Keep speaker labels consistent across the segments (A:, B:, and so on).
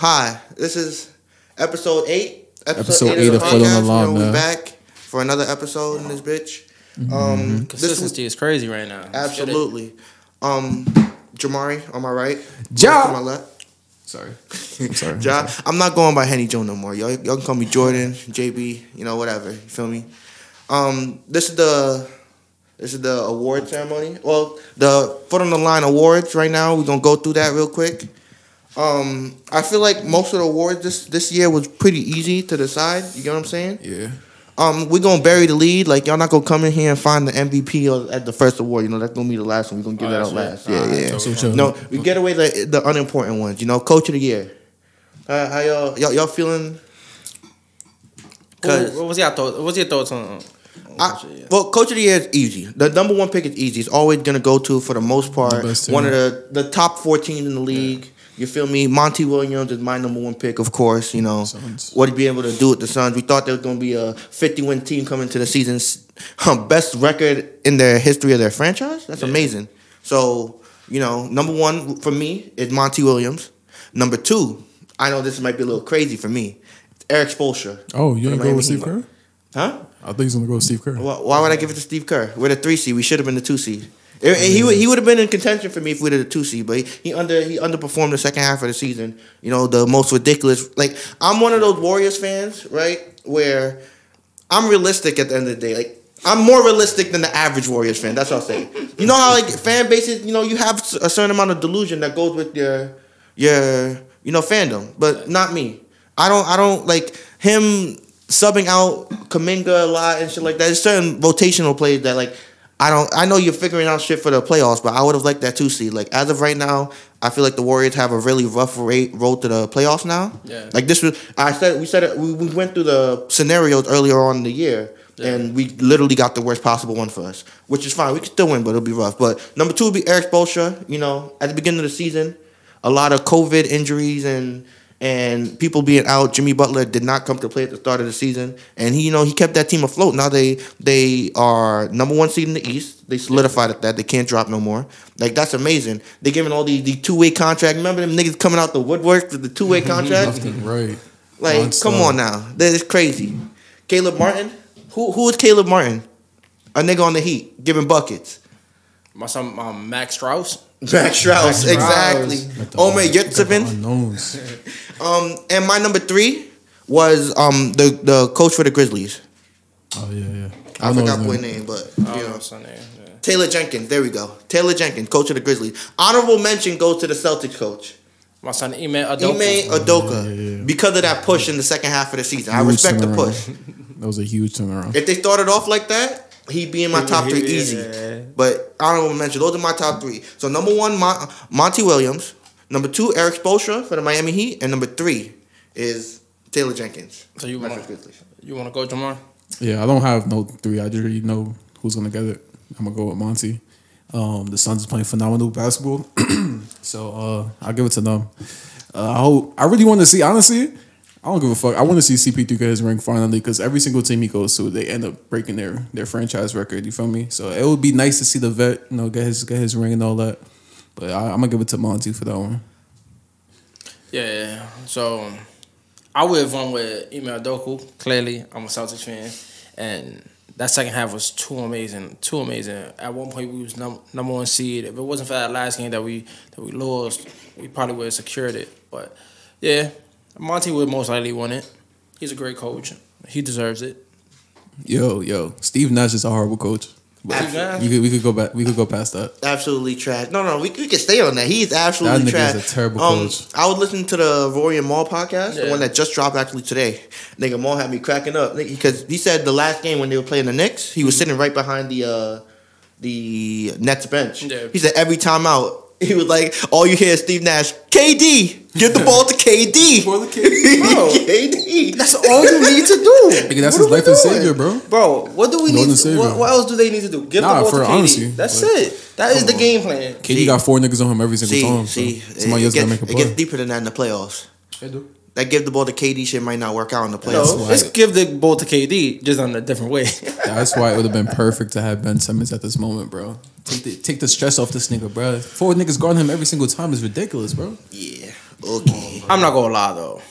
A: hi. This is episode eight.
B: Episode eight of Foot on the
A: podcast.
B: Lawn,
A: You know, we
B: man.
A: back for another episode in this bitch.
B: Mm-hmm.
A: Um, this
C: Consistency is crazy right now.
A: absolutely. Um, Jamari on my right.
B: Ja.
A: On my left.
B: Sorry. I'm sorry.
A: Ja. I'm not going by Henny Joe no more. Y'all, y'all can call me Jordan, JB, you know, whatever. You feel me? Um, this is the this is the award ceremony. Well, the Foot on the Line awards right now. We're gonna go through that real quick. Um, I feel like most of the awards this this year was pretty easy to decide. You get what I'm saying?
B: Yeah.
A: Um, we're gonna bury the lead. Like y'all not gonna come in here and find the MVP at the first award. You know that's gonna be the last one. We're gonna give
C: Oh,
A: that out
C: right.
A: last. Yeah,
C: Alright,
A: yeah.
C: so.
A: No, we get away the the unimportant ones. You know, coach of the year. Uh, how y'all, y'all y'all feeling?
C: What,
A: Cause
C: what was your thoughts? What was your thoughts on? on
A: I,
C: Coach of the Year?
A: well, coach of the year is easy. The number one pick is easy. It's always gonna go to for the most part
B: The
A: one of the the top fourteen in the league. You feel me? Monty Williams is my number one pick, of course. You know
B: Suns.
A: what he'd be able to do with the Suns. We thought there was gonna be a fifty win team coming to the season's um, best record in their history of their franchise. That's amazing. So you know, number one for me is Monty Williams. Number two, I know this might be a little crazy for me. Erik Spoelstra.
B: Oh, you ain't go with Steve Kerr?
A: Huh?
B: I think he's gonna go with Steve Kerr.
A: Why, why would I give it to Steve Kerr? We're the three seed. We should have been the two seed. He would he would have been in contention for me if we did a two seed, but he, he under he underperformed the second half of the season. You know the most ridiculous. Like I'm one of those Warriors fans, right? Where I'm realistic at the end of the day. Like I'm more realistic than the average Warriors fan. That's what I'll say. You know how like fan bases, you know, you have a certain amount of delusion that goes with your your you know fandom, but not me. I don't I don't like him subbing out Kuminga a lot and shit like that. There's certain rotational plays that like I don't I know you're figuring out shit for the playoffs, but I would have liked that two seed. Like as of right now, I feel like the Warriors have a really rough rate road to the playoffs now.
C: Yeah.
A: Like this was I said we said it we, we went through the scenarios earlier on in the year.
C: Yeah.
A: And we literally got the worst possible one for us, which is fine. We can still win, but it'll be rough. But number two would be Erik Spoelstra. You know, at the beginning of the season, a lot of COVID injuries and and people being out. Jimmy Butler did not come to play at the start of the season, and he, you know, he kept that team afloat. Now they they are number one seed in the East. They solidified at that. They can't drop no more. Like that's amazing. They giving all the the two way contract. Remember them niggas coming out the woodwork with the two way contract.
B: Right.
A: Like, come on now. That is crazy. Caleb Martin? Who who is Caleb Martin? A nigga on the Heat giving buckets.
C: My son, um, Max Strus.
A: Max Strus,
C: Max
A: exactly.
C: Strus.
B: Like the-
A: Omer
B: like
A: Yurtseven. Um, and my number three was um the the coach for the Grizzlies.
B: Oh yeah, yeah.
A: I,
B: know
A: forgot
B: his
A: boy
B: name.
A: name, but
C: I
A: you
C: know
A: know.
C: name. Yeah.
A: Taylor Jenkins. There we go. Taylor Jenkins, coach of the Grizzlies. Honorable mention goes to the Celtics coach.
C: My son, Ime Udoka.
A: Ime Udoka.
B: yeah, yeah.
A: Because of that push in the second half of the season. I
B: Huge
A: respect the push.
B: That was a huge turnaround.
A: If they started off like that, he'd be in my top three easy.
C: Yeah.
A: But honorable mention, those are my top three. So number one, Mon- Monty Williams. Number two, Erik Spoelstra for the Miami Heat, and number three is Taylor Jenkins.
C: So you want
A: Memphis Grizzlies.
C: you want to go, Jamar?
B: Yeah, I don't have no three. I just already know who's gonna get it. I'm gonna go with Monty. Um, the Suns is playing phenomenal basketball, so uh, I'll give it to them. Uh, I hope. I really want to see. Honestly, I don't give a fuck. I want to see CP3 get his ring finally because every single team he goes to, they end up breaking their their franchise record. You feel me? So it would be nice to see the vet, you know, get his get his ring and all that. But I, I'm gonna give it to Monty for that one.
C: Yeah. So I would have won with Ime Udoka. Clearly, I'm a Celtics fan, and that second half was too amazing, too amazing. At one point, we was num- number one seed. If it wasn't for that last game that we that we lost, we probably would have secured it. But yeah, Monty would most likely win it. He's a great coach. He deserves it.
B: Yo, yo, Steve Nash is a horrible coach. But we could we could go back. We could go past that.
A: Absolutely trash. No, no, we, we can stay on that. He's absolutely
B: That nigga
A: trash.
B: is a terrible
A: um,
B: coach.
A: I was listening to the Rory and Mal podcast, the one that just dropped actually today. Nigga Mal had me cracking up because he said the last game when they were playing the Knicks, he was sitting right behind the uh, the Nets bench.
C: Yeah.
A: He said every time out, he was like, all you hear is Steve Nash, KD, give the ball to KD.
B: For the kid.
C: Bro.
A: KD.
C: That's all you need to do.
B: Nigga, that's his
C: What are we
B: life and
C: doing?
B: savior, bro.
C: Bro, what do we
B: Northern
C: need?
B: Savior.
C: What, what else do they need to do? Give
B: Nah,
C: the ball
B: for
C: to KD.
B: honesty,
C: That's
B: but-
C: it. That is the game plan.
B: KD
A: See.
B: got four niggas on him every single
A: See,
B: time. So somebody
A: it,
B: else
A: gets,
B: gotta make a
A: it gets deeper than that in the playoffs.
B: They do.
A: That give the ball to KD shit might not work out in the
C: No,
A: playoffs.
B: why-
C: let's give the ball to KD just on a different way.
B: That's why it would have been perfect to have Ben Simmons at this moment, bro. Take the, take the stress off this nigga, bro. Four niggas guarding him every single time is ridiculous, bro.
A: Yeah. Okay.
C: I'm not gonna lie though.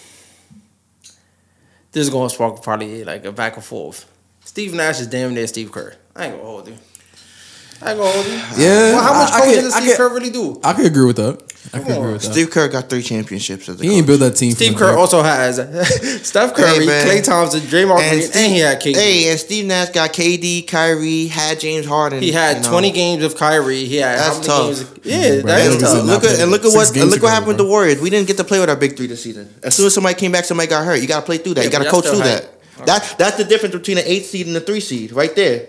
C: This is gonna spark probably like a back and forth. Steve Nash is damn near Steve Kerr. I ain't gonna hold you. I ain't gonna hold you.
B: Yeah,
C: Well, how much coaching does Steve Kerr really do?
B: I could agree with that. I could
C: Come
B: agree
C: on.
B: with that.
A: Steve Kerr got three championships as a
B: he ain't
A: coach.
B: built that team.
C: Steve
B: from
C: Kerr
B: the-
C: also has Steph Curry,
A: man.
C: Klay Thompson, Draymond Green, and, he had KD.
A: Hey, and Steve Nash got KD, Kyrie, had James Harden.
C: he had
A: you know.
C: 20 games of Kyrie. He had
A: That's
C: how many
A: tough.
C: games? Yeah,
B: Bro,
C: that
B: niggas
C: is tough.
A: Look at and look at
B: six
A: what
B: games
A: and look what
B: together,
A: happened with
B: bro.
A: the Warriors. We didn't get to play with our big three this season. As soon as somebody came back, somebody got hurt. You got to play through that.
C: Yeah,
A: you got to
C: but
A: coach
C: that's
A: through
C: still
A: that. That that's the difference between an eight seed and a three seed, right there.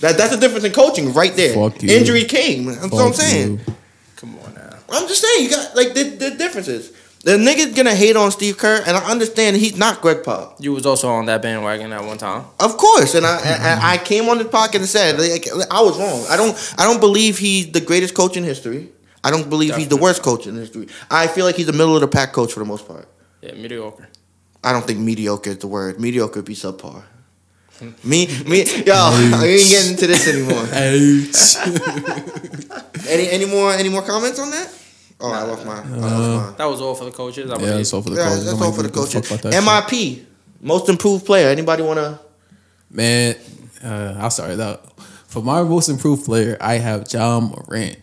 A: That that's the difference in coaching, right there.
B: Fuck you.
A: Injury came. That's what I'm
B: Fuck
A: saying.
B: you.
C: Come on now.
A: I'm just saying you got like the, the differences. The nigga's gonna hate on Steve Kerr, and I understand he's not Greg Pop.
C: You was also on that bandwagon at one time.
A: Of course, and I and I came on the podcast and said like, I was wrong. I don't I don't believe he's the greatest coach in history. I don't believe he's the worst coach in history. I feel like he's a middle of the pack coach for the most part.
C: Yeah, mediocre.
A: I don't think mediocre is the word. Mediocre would be subpar. Me, me, yo, I ain't getting into this anymore. Any, any more, any more comments on that? Oh, I lost mine. I lost mine.
C: That was all for the coaches. I
B: yeah,
C: believe.
B: that's all for the
A: Yeah,
B: coaches.
A: that's
B: Nobody
A: all for the
B: gives a
A: coaches.
B: fuck about that shit.
A: MIP, most improved player. Anybody wanna?
B: Man, uh, I'll start it out. For my most improved player, I have Ja Morant.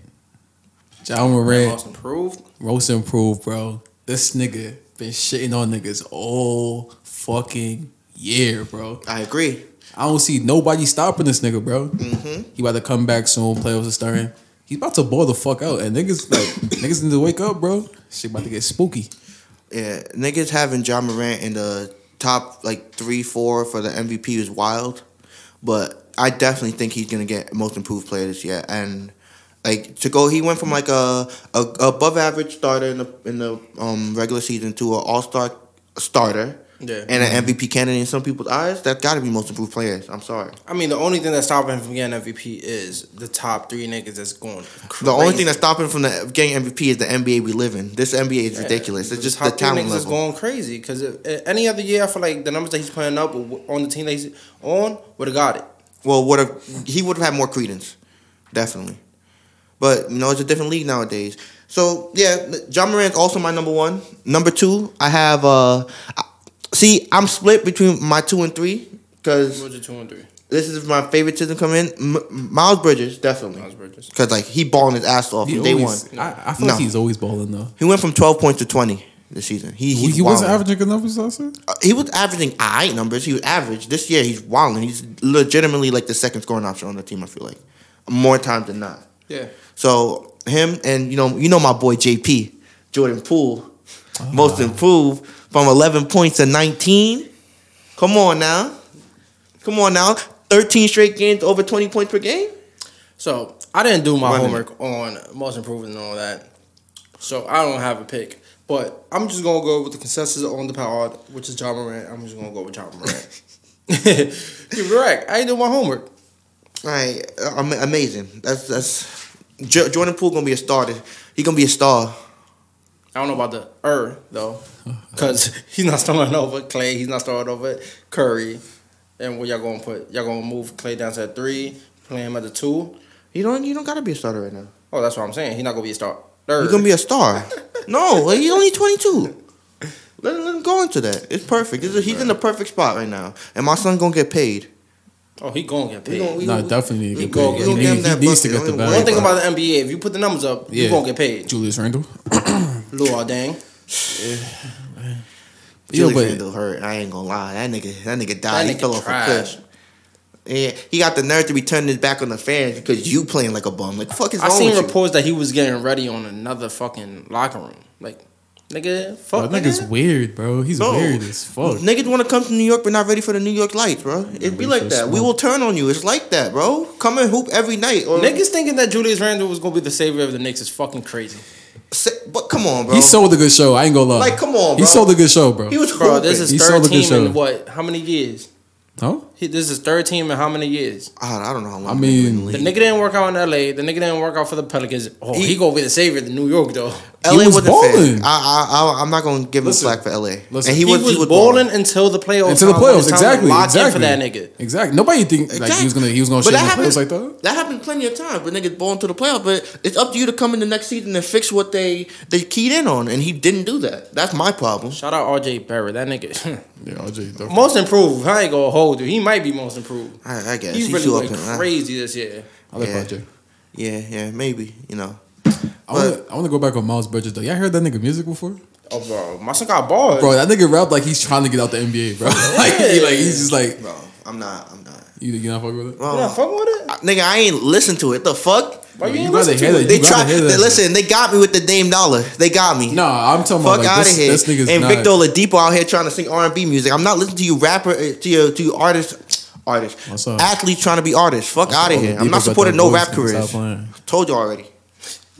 B: Ja Morant,
C: Most improved.
B: most improved, bro. This nigga been shitting on niggas all fucking year, bro.
A: I agree.
B: I don't see nobody stopping this nigga, bro.
A: Mm-hmm.
B: He about to come back soon. Playoffs are starting. He's about to blow the fuck out, and niggas like niggas need to wake up, bro. Shit about to get spooky.
A: Yeah, niggas having Ja Morant in the top like three, four for the MVP is wild, but I definitely think he's gonna get most improved player this year. And like to go, he went from like a, a above average starter in the in the um, regular season to an all star starter
C: Yeah.
A: and an MVP candidate in some people's eyes. That's got to be most improved players. I'm sorry.
C: I mean, the only thing that's stopping him from getting MVP is the top three niggas that's going. Crazy.
A: The only thing that's stopping him from the getting MVP is the NBA we live in. This NBA is ridiculous. It's just the
C: top three
A: talent
C: niggas is going crazy. Because any other year, I feel like the numbers that he's putting up on the team that he's on would have got it.
A: Well, would have he would have had more credence, definitely. But you know, it's a different league nowadays. So yeah, Ja Morant's also my number one. Number two, I have. uh See, I'm split between my two and three because
C: What's your two and three?
A: this is my favoritism come in. M- Miles Bridges, definitely,
C: Miles Bridges.
A: because like he balling his ass off
B: He
A: from day
B: always,
A: one.
B: I, I feel
A: No.
B: like he's always balling though.
A: He went from 12 points to 20 this season. He
B: He,
A: he's
B: he wasn't
A: wilding.
B: averaging good numbers last year.
A: Uh, he was averaging I numbers. He was average. This year he's wilding. He's legitimately like the second scoring option on the team. I feel like more times than not.
C: Yeah.
A: So him and you know you know my boy JP Jordan Poole, most improved from 11 points to 19. Come on now, come on now. 13 straight games over 20 points per game.
C: So I didn't do my
A: Running.
C: homework on most improved and all that. So I don't have a pick. But I'm just gonna go with the consensus on the pod, which is Ja Morant. I'm just gonna go with Ja Morant. You're correct. I ain't do my homework.
A: All right, uh, am- amazing. That's that's Jordan Poole gonna be a starter. He gonna be a star.
C: I don't know about the er though, because he's not starting over Klay. He's not starting over Curry. And what y'all gonna put? Y'all gonna move Klay down to a three, play him at the two.
A: You don't you don't gotta be a starter right now.
C: Oh, that's what I'm saying. He's not gonna be a star.
A: He's gonna be a star. no, he's only 22. Let, let him go into that. It's perfect. He's, he's in the perfect spot right now, and my son gonna get paid.
C: oh, he gonna get paid.
A: gonna- we
B: No,
A: gonna-
B: definitely need
A: we
B: get
A: go-
B: paid.
A: we
B: He,
A: gonna give him
B: need- he needs to get the bag.
C: One thing
A: about
C: about the NBA, if you put the numbers up, you gonna get paid.
B: Julius Randle.
C: Lou Dang.
A: Julius
B: but-
A: Randle hurt. I ain't gonna lie. That nigga, that nigga died.
C: That
A: he fell off
C: trash.
A: a cliff. Yeah, he got the nerve to be turning his back on the fans because you playing like a bum. Like, fuck is
C: I
A: wrong
C: seen
A: with you?
C: reports that he was getting ready on another fucking locker room. Like, nigga, fuck.
B: That nigga's
C: nigga.
B: weird, bro. He's
A: No.
B: weird as fuck.
A: Niggas want to come to New York, but not ready for the New York lights, bro. It'd be like
B: for
A: that. We will turn on you. It's like that, bro. Come and hoop every night. Or
C: Niggas thinking that Julius Randle was gonna be the savior of the Knicks is fucking crazy.
A: Say- but come on, bro.
B: He sold a good show. I ain't gonna lie.
A: Like, come on,
B: He sold a good show, bro.
A: He was
C: Bro,
A: hooping.
C: this is
B: He
C: third
B: sold a good
C: team
B: show.
C: in what? How many years?
B: huh?
C: He, this is his third team in how many years?
A: I, I don't know how long.
B: I
A: he's been in
B: mean,
A: the
C: The nigga didn't work out in L.A. The nigga didn't work out for the Pelicans. Oh, he,
A: He-
C: gonna be the savior in New York though.
B: He
A: LA
B: was
A: wasn't
B: balling.
A: I, I, I, I'm not gonna give him
B: Listen,
A: slack for LA.
B: listen.
A: and
C: He, was, balling until the playoffs.
B: Until the playoffs.
C: it's time to
B: Exactly.
C: Lock
B: exactly.
C: for that nigga.
B: Exactly. Nobody think like he was gonna he was gonna
A: But
B: shit in
A: that
B: the playoffs
A: happened,
B: like that.
A: that happened plenty of times. But niggas balling to the playoffs. But it's up to you to come in the next season and fix what they they keyed in on, and he didn't do that. That's my problem.
C: Shout out R.J. Barrett. That nigga
B: Yeah, RJ.
C: most improved. I ain't gonna hold you. He might be most improved.
A: I, I guess
C: He
A: He's
C: really
A: too
C: went
A: up in-
C: crazy this year.
B: I like
A: Yeah.
B: RJ.
A: Yeah, yeah, maybe you know.
B: I want to I want to go back on Miles Bridges though. Y'all heard that nigga music before?
C: Oh, bro, my son got bars.
B: Bro, that nigga rap like he's trying to get out the NBA, bro. like he like he's just like
A: Bro, I'm not. I'm not.
B: You you not fucking with it.
C: you not fucking with it?
A: Nigga, I ain't listen to it. The fuck?
C: Why you
B: You
C: ain't listen to
B: that.
C: it?
A: They
B: You gotta
A: tried.
B: hear that
A: They,
B: shit.
A: listen, they got me with the Dame Dollar. They got me.
B: No, I'm talking
A: Fuck
B: about
A: out
B: like
A: of
B: this,
A: here.
B: this nigga's
A: and
B: not.
A: Victor Oladipo out here trying to sing R and B music. I'm not listening to you rapper uh, to your to your artists, artists,
B: What's up?
A: athletes trying to be artists. Fuck out of here. I'm not supporting no
B: voice,
A: rap
B: nigga.
A: careers. Told you already.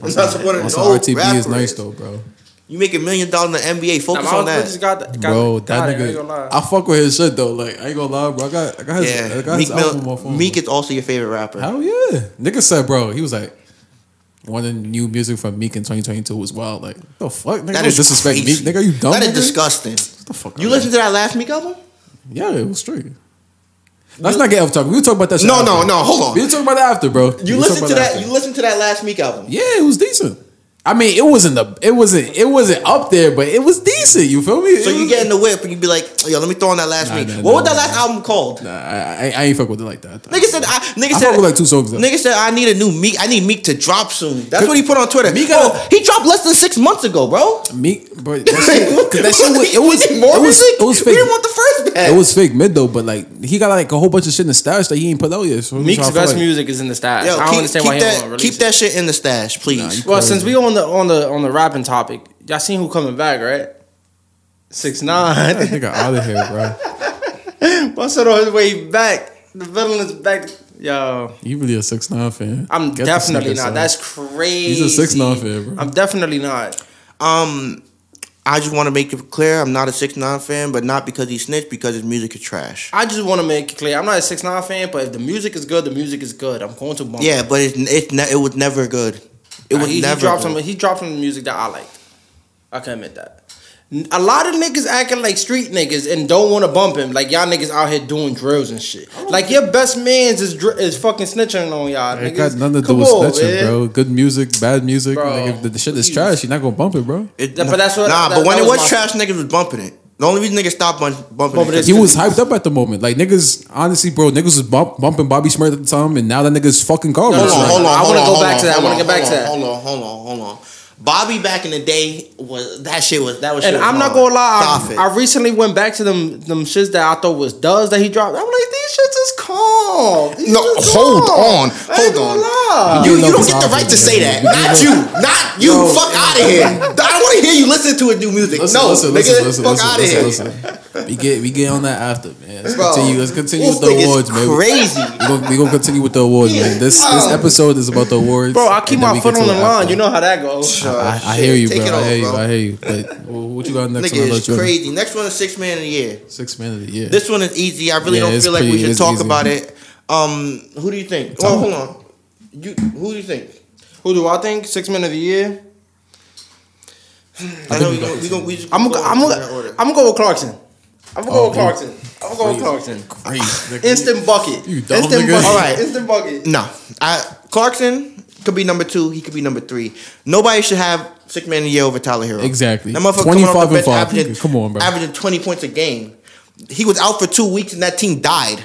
A: I'm not supporting
B: Also,
A: no
B: RTP
A: rap
B: is nice though, bro.
A: You make a million dollars in the NBA. Focus
C: Miles
A: on
C: Bridges
A: that.
C: got, got,
B: Bro,
C: got
B: that
C: it, I ain't gonna
B: nigga,
C: lie.
B: I fuck with his shit though. Like I ain't gonna lie, bro. I got, I got his, I got
A: Meek,
B: his album on my phone.
A: Meek is also your favorite rapper.
B: Hell yeah, nigga said, bro. He was like, wanting new music from Meek in 2022 was wild. Like the fuck, nigga,
A: That
B: disrespect
A: crazy.
B: Meek, nigga. You dumb?
A: That is
B: nigga?
A: disgusting.
B: What the fuck?
A: You
B: out
A: listen to that last Meek album?
B: Yeah, it was straight. Let's not get off topic. We'll talk about that shit.
A: No,
B: after.
A: no, no. Hold on.
B: We'll talk about that after, bro.
A: You
B: We'll
A: listen to that.
B: after.
A: You listen to that last Meek album.
B: Yeah, it was decent. I mean, it wasn't the, it wasn't, it wasn't up there, but it was decent. You feel me?
A: So
B: It
A: you
B: was-
A: get in the whip and you be like, oh, yo, let me throw on that last
B: Nah,
A: Meek.
B: nah,
A: what
B: nah,
A: was that
B: nah,
A: last album called?
B: Nah, I, I, I ain't fuck with it like that.
A: Nigga said, I, nigga
B: I
A: said,
B: fuck with like two songs. Though.
A: nigga said, I need a new Meek. I need Meek to drop soon. That's what he put on Twitter.
B: Meek
A: Bro,
B: got oh,
A: he dropped less than six months ago, bro.
B: Meek, but that shit, 'cause that shit was, it was,
A: need more
B: it was,
A: music?
B: it was
A: We
B: fake.
A: didn't want the first bag.
B: It was fake mid though, but like he got like a whole bunch of shit in the stash that he ain't put out yet. So
C: Meek's best
B: like-
C: music is in the stash.
A: Yo,
C: I don't
A: keep,
C: understand
A: keep
C: why he don't
A: that,
C: want to
A: keep that shit in the stash, please.
C: Well, since we on the on the on the rapping topic, y'all seen who coming back, right? Six
B: That
C: nine.
B: nigga out of here, bro.
C: What's it on his way back? The villain is back. Yo,
B: You really a six nine fan?
C: I'm
B: Get
C: definitely not.
B: son.
C: That's crazy.
B: He's a six nine fan, bro.
C: I'm definitely not.
A: Um, I just want to make it clear, I'm not a six nine fan, but not because he snitched, because his music is trash.
C: I just want to make it clear. I'm not a six nine fan, but if the music is good, the music is good. I'm going to bump.
A: Yeah, but it's, it's ne- it was never good. It
C: Nah,
A: was
C: he,
A: never.
C: he dropped
A: good.
C: some. He dropped some music that I liked. I can admit that. A lot of niggas acting like street niggas and don't want to bump him. Like y'all niggas out here doing drills and shit. Like your best man's is dr- is fucking snitching on y'all.
B: It
C: niggas.
B: got nothing to do with
C: on,
B: snitching,
C: man.
B: bro. Good music, bad music.
C: Bro,
B: like if the, the shit is trash, you're not gonna bump it, bro.
A: It-
C: but that's what-
A: Nah,
C: that-
A: but when
C: that
A: it
C: was
A: was
C: my-
A: trash, niggas was bumping it. The only reason niggas stopped bump, bumping
C: Bumping
A: it.
C: it
B: He was hyped up at the moment. Like niggas, honestly, bro, niggas was bump, bumping Bobby Smurf at the time, and now that nigga's fucking garbage.
A: Hold on,
B: Like,
A: hold on.
C: I wanna go
A: hold
C: back
A: on,
C: to that. I wanna get back
A: hold
C: to that.
A: Hold on, hold on, hold on. Bobby back in the day was that shit was that was.
C: And
A: was
C: I'm not gonna lie, I, I recently went back to them them shits that I thought was does that he dropped. I'm like, these shits is calm. These
A: No,
C: shits
A: hold
C: calm.
A: on,
C: I ain't
A: hold
C: gonna
A: on.
C: lie.
A: You,
B: You
A: you don't get the right to say that. Not you. Not you.
B: Yo.
A: Fuck out of here. I don't want to hear you listen to a new music.
B: Listen,
A: no,
B: listen,
A: nigga,
B: listen, listen,
A: fuck out of here.
B: Listen, listen. We get we get on that after, man. Let's
A: Bro,
B: continue. Let's continue with the awards, man.
A: Crazy.
B: We gonna, we gonna continue with the awards, man. This this episode is about the awards.
C: Bro, I keep my foot on the line.
B: after.
C: You know how that goes.
B: I, I
A: Shit,
B: hear you, bro.
A: take
B: I
A: off,
B: hear you.
A: bro.
B: I hear you. But what you got next
A: Nigga
B: on the
A: is crazy. Next one is six man of the year.
B: Six man of the year.
A: This one is easy. I really
B: Yeah,
A: don't
B: it's
A: feel like we should talk
B: easy.
A: about it. Um, who do you think?
B: Tell
A: Oh, hold on. You who do you think?
C: Who do I think? Six men of the year.
A: I know we gonna we gonna we just
C: I'm gonna I'm
A: in that
C: gonna. I'm gonna go with Clarkson. I'm gonna go
B: Oh,
C: with Clarkson. I'm gonna go with Clarkson.
B: Crazy.
C: Instant bucket.
B: You dumb
C: Instant
B: nigga.
C: bucket.
A: All right.
C: Instant bucket.
A: No, I Clarkson could be number two. He could be number three. Nobody should have six man of the year over Tyler Herro.
B: Exactly.
A: That motherfucker coming off
B: 25
A: the
B: and
A: bench
B: five.
A: averaging,
B: Come on, bro.
A: averaging twenty points a game. He was out for two weeks and that team died.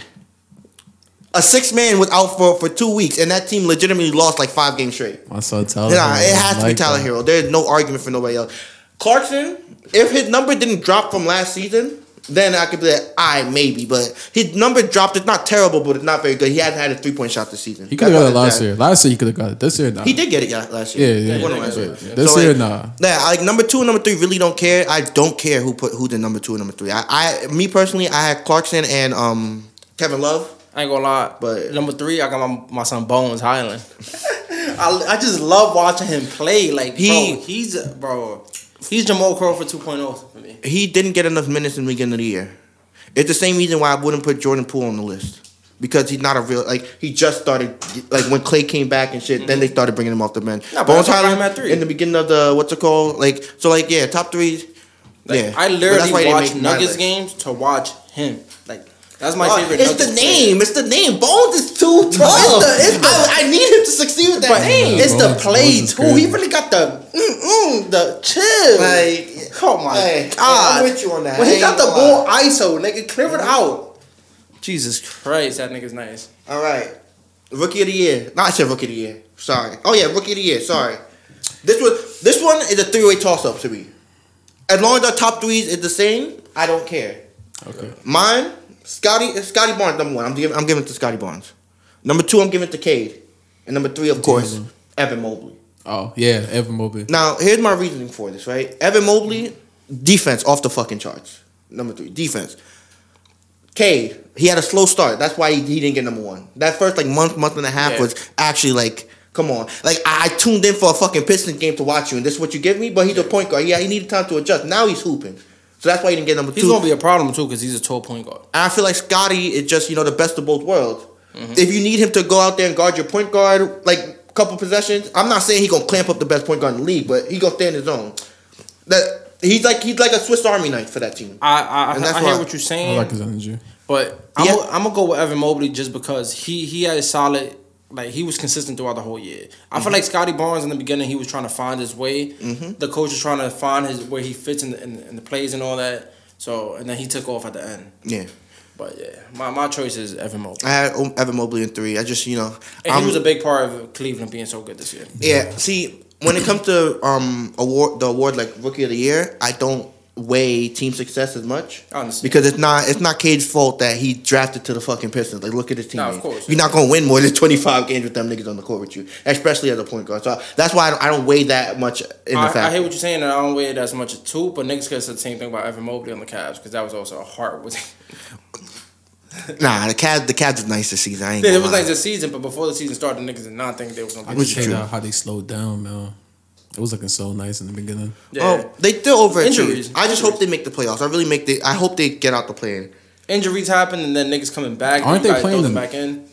A: A six man was out for, for two weeks and that team legitimately lost like five games straight.
B: My son Tyler.
A: Nah,
B: Herro
A: it has to be
B: like
A: Tyler
B: that.
A: Herro. There's no argument for nobody else. Clarkson, if his number didn't drop from last season, then I could be like, I maybe, but his number dropped. It's not terrible, but it's not very good. He hasn't had a three point shot this season.
B: He could have got it last
A: bad.
B: year. Last year he could have got it. This year, nah.
A: He did get it yeah, last year.
B: yeah.
A: He won it
B: yeah,
A: last
B: yeah.
A: year.
B: This
A: So,
B: year,
A: like,
B: nah.
A: Yeah, like number two and number three really don't care. I don't care who put who the number two and number three. I, I me personally, I had Clarkson and um Kevin Love.
C: I ain't gonna lie,
A: But-
C: number three, I got my, my son Bones Hyland. I, I just love watching him play. Like
A: He-
C: bro, he's bro, he's Jamal Crawford 2.0 for me.
A: He didn't get enough minutes in the beginning of the year. It's the same reason why I wouldn't put Jordan Poole on the list. Because he's not a real like he just started like when Klay came back and shit. Then they mm-hmm. started bringing him off the bench.
C: But
A: Bones
C: that's why I got him
A: Hyland
C: at three.
A: in the beginning of the what's it called? Like so, like yeah, top three.
C: Like,
A: yeah,
C: I literally watch Nuggets games to watch him. Like that's my
A: Oh,
C: favorite.
A: it's
C: Nuggets
A: the
C: player.
A: name. It's the name. Bones is too tough.
C: it's the-
A: I, I need him to succeed with that
C: But
A: name.
C: it's the
B: Bones-
C: play
B: Bones
C: too. He really got the mm, mm, the chill.
A: Like,
C: oh my
A: hey,
C: god!
A: I'm with you on that.
C: When he got the
A: gonna
C: ball. ISO, nigga, clear it out. Jesus Christ, that nigga's nice.
A: All right, rookie of the year. Not I said rookie of the year. Sorry. Oh yeah, rookie of the year. Sorry. This was this one is a three way toss up to me. As long as our top threes is the same, I don't care.
B: Okay.
A: Mine, Scottie, uh, Scottie Barnes number one. I'm giving I'm giving it to Scottie Barnes. Number two, I'm giving it to Cade, and number three, of course. Evan Mobley.
B: Oh yeah, Evan Mobley.
A: Now, here's my reasoning for this, right? Evan Mobley, defense off the fucking charts. Number three, defense. Cade, he had a slow start. That's why he, he didn't get number one. That first like month, month and a half
C: Yeah.
A: was actually like, come on. Like I, I tuned in for a fucking Pistons game to watch you, and this is what you give me. But he's a point guard. Yeah, he needed time to adjust. Now he's hooping, so that's why he didn't get number two.
C: He's gonna be a problem too because he's a tall point guard.
A: And I feel like Scottie is just you know the best of both worlds.
C: Mm-hmm.
A: If you need him to go out there and guard your point guard like a couple possessions, I'm not saying he gonna clamp up the best point guard in the league, but he gonna stay in his zone. That he's like he's like a Swiss Army knife for that team.
C: I I,
A: And that's
C: I
A: why-
C: hear what you're saying.
B: I
C: saying,
B: like his energy.
C: but I'm gonna I'm gonna go with Evan Mobley just because he he had a solid. Like he was consistent throughout the whole year. I
A: Mm-hmm.
C: feel like Scottie Barnes in the beginning he was trying to find his way. The coach was trying to find his where he fits in the, in, in the plays and all that. So and then he took off at the end.
A: Yeah,
C: But yeah, my, my choice is Evan Mobley.
A: I had Evan Mobley in three. I just you know,
C: And
A: I'm-
C: he was a big part of Cleveland being so good this year.
A: yeah. See, when it comes to um award the award like rookie of the year, I don't weigh team success as much
C: I understand.
A: because it's not it's not Cade's fault that he drafted to the fucking Pistons. Like look at his team.
C: Nah, of course.
A: You're not gonna win more than 25 games with them niggas on the court with you, especially as a point guard. So that's why I don't, I don't weigh that much in the
C: I,
A: fact.
C: I hear what you're saying, and I don't weigh it as much too. But niggas could have said the same thing about Evan Mobley on the Cavs because that was also a heart. Was
A: Nah, the Cavs the Cavs was nice this season. I ain't
C: yeah, it was
A: lie.
C: nice this season, but before the season started, niggas did not think they was gonna
B: I
C: be.
B: Just hate
A: true.
B: how- how they slowed down, man. It was looking so nice in the beginning.
C: Yeah.
A: Oh, they still overachieved.
C: Injuries.
A: I just hope they make the playoffs. I really make the. I hope they get out the play.
C: Injuries happen, and then niggas coming back.
B: Aren't they playing
C: them
B: them?
C: back in?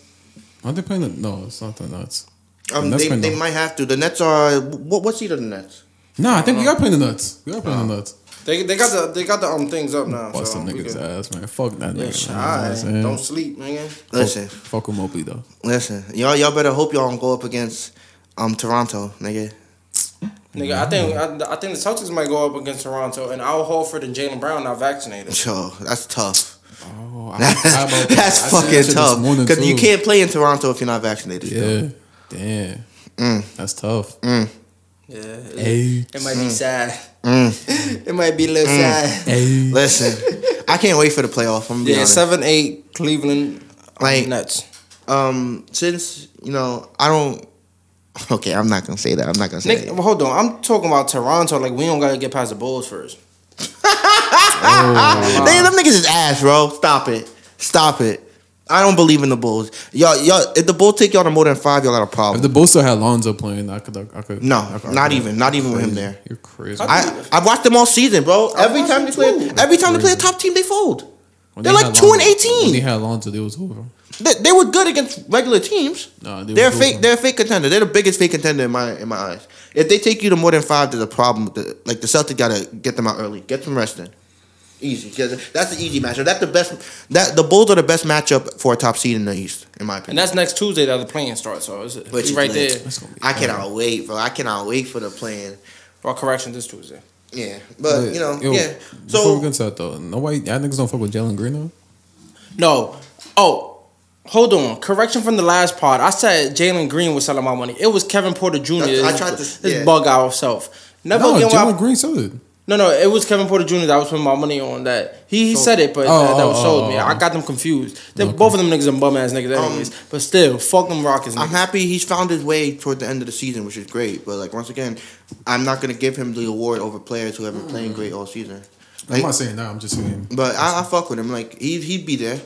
B: Aren't they playing the? No, it's not the Nuts.
A: Um,
B: Nets
A: they, they might have to. The Nets are what? What seed are the Nets?
B: Nah, I think we got playing the Nuts. We got playing the Nuts.
C: They, they got the they got the um things up now.
B: Bust
C: so
B: them niggas
C: good.
B: ass, man. Fuck that
C: Yeah,
B: nigga. man. You know what I'm
C: shy.
B: saying?
C: Don't sleep, nigga.
A: Listen,
B: Fuck with Mobley though.
A: listen. Y'all, y'all better hope y'all don't go up against um Toronto, nigga.
C: Nigga, I think I, I think the Celtics might go up against Toronto, and Al Horford and Jaylen Brown not vaccinated.
A: Yo, that's tough.
B: Oh, I, I about-
A: that's
B: I that
A: fucking tough. Because you can't play in Toronto if you're not vaccinated.
B: Yeah. Damn.
A: Mm.
B: That's tough.
A: Mm.
C: Yeah, it,
B: Hey.
C: it might be sad.
A: Mm.
C: It might be a little sad.
B: Hey.
A: Listen, I can't wait for the playoff. I'm
C: Yeah,
A: honest.
C: seven eight Cleveland
A: Like-
C: like Nets.
A: Um, since you know, I don't. Okay, I'm not gonna say that. I'm not gonna say
C: Nick,
A: that.
C: well, hold on. I'm talking about Toronto. Like we don't gotta get past the Bulls first. Oh.
A: They, them niggas is ass, bro. Stop it. Stop it. I don't believe in the Bulls. Y'all, y'all. If the Bulls take y'all to more than five, y'all got a problem.
B: If the Bulls still had Lonzo playing, I could. I could.
A: No,
B: I could-
A: not
B: I could-
A: even. Not even with him there.
B: You're crazy.
A: I I watched them all season, bro. Every time they play,
C: too.
A: every time they play a top team, they fold.
B: When
A: they're
B: they
A: like
B: had
A: two and
B: Lonzo-
A: 18.
B: When they had Lonzo, they was over.
A: They, they were good against regular teams.
B: Nah, they
A: They're
B: was
A: fake.
B: over.
A: They're a fake contender. They're the biggest fake contender in my in my eyes. If they take you to more than five, there's a problem. With the, like the Celtics gotta get them out early. Get some rest in. Easy. 'Cause That's the easy matchup. That's the best. That the Bulls are the best matchup for a top seed in the East, in my opinion.
C: And that's next Tuesday that the play-in starts. So it's,
A: Which
C: it's right
A: lit.
C: there.
B: That's gonna be
A: I cannot wait, bro. I cannot wait for the play-in.
C: Or correction this Tuesday.
A: Yeah, but you know,
B: Yo,
A: yeah.
B: before
A: So
B: we get to that though, nobody, y'all niggas don't fuck with Jalen Green though.
C: No. Oh, hold on. Correction from the last part. I said Jalen Green was selling my money. It was Kevin Porter Jr.
A: That's- I tried to-
C: his
A: yeah.
C: bug out self. Never
B: No,
C: again.
B: Jalen Green sold it.
C: No, no, it was Kevin Porter Jr. that I was putting my money on. That he, he
A: So-
C: said it, but
B: Oh,
C: that, that was
B: oh,
C: sold
B: oh,
C: me.
B: oh.
C: I got them confused. They,
B: Okay.
C: Both of them niggas are bum ass niggas,
A: Um,
C: anyways. but still, fuck them Rockets.
A: I'm happy he's found his way toward the end of the season, which is great. But like once again, I'm not gonna give him the award over players who have been playing great all season.
B: I'm
A: Like,
B: not saying that. I'm just saying.
A: but I, I fuck with him. Like he he'd be there.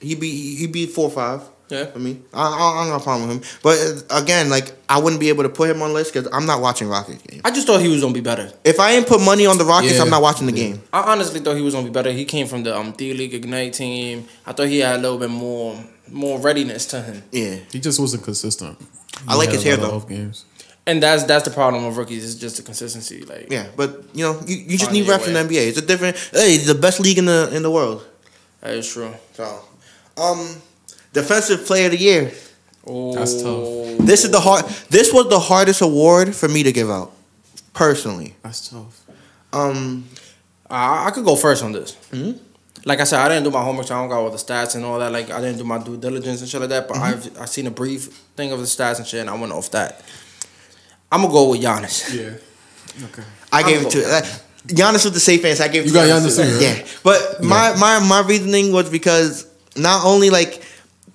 A: He'd be he'd be four or five.
C: Yeah.
A: I mean, I, I, I don't got a problem with him. But uh, again, like I wouldn't be able to put him on the list because I'm not watching Rockets game.
C: I just thought he was gonna be better.
A: If I ain't put money on the Rockets,
B: Yeah.
A: I'm not watching the game.
C: I honestly thought he was gonna be better. He came from the um D League Ignite team. I thought he had a little bit more more readiness to him.
A: Yeah.
B: He just wasn't consistent.
A: I like his hair, though.
B: of off games.
C: And that's that's the problem with rookies. It's just the consistency. Like
A: Yeah, but you know, you, you just need
C: your
A: refs in the NBA. It's a different. Hey, it's the best league in the in the world.
C: that is true.
A: So, um, defensive player of the year.
C: Oh,
B: That's tough.
A: This is the hard. This was the hardest award for me to give out, personally.
B: That's tough.
A: Um,
C: I, I could go first on this.
A: Mhm.
C: Like I said, I didn't do my homework, so I don't got all the stats and all that. Like I didn't do my due diligence and shit like that. But I've I seen a brief thing of the stats and shit, and I went off that. I'm gonna go with Giannis.
B: Yeah. Okay.
A: I gave
C: I'm
A: it to uh, Giannis with the safe answer. I gave it
B: You
A: to
B: got Giannis
A: too.
B: too, right?
A: Yeah, but my my my reasoning was because not only like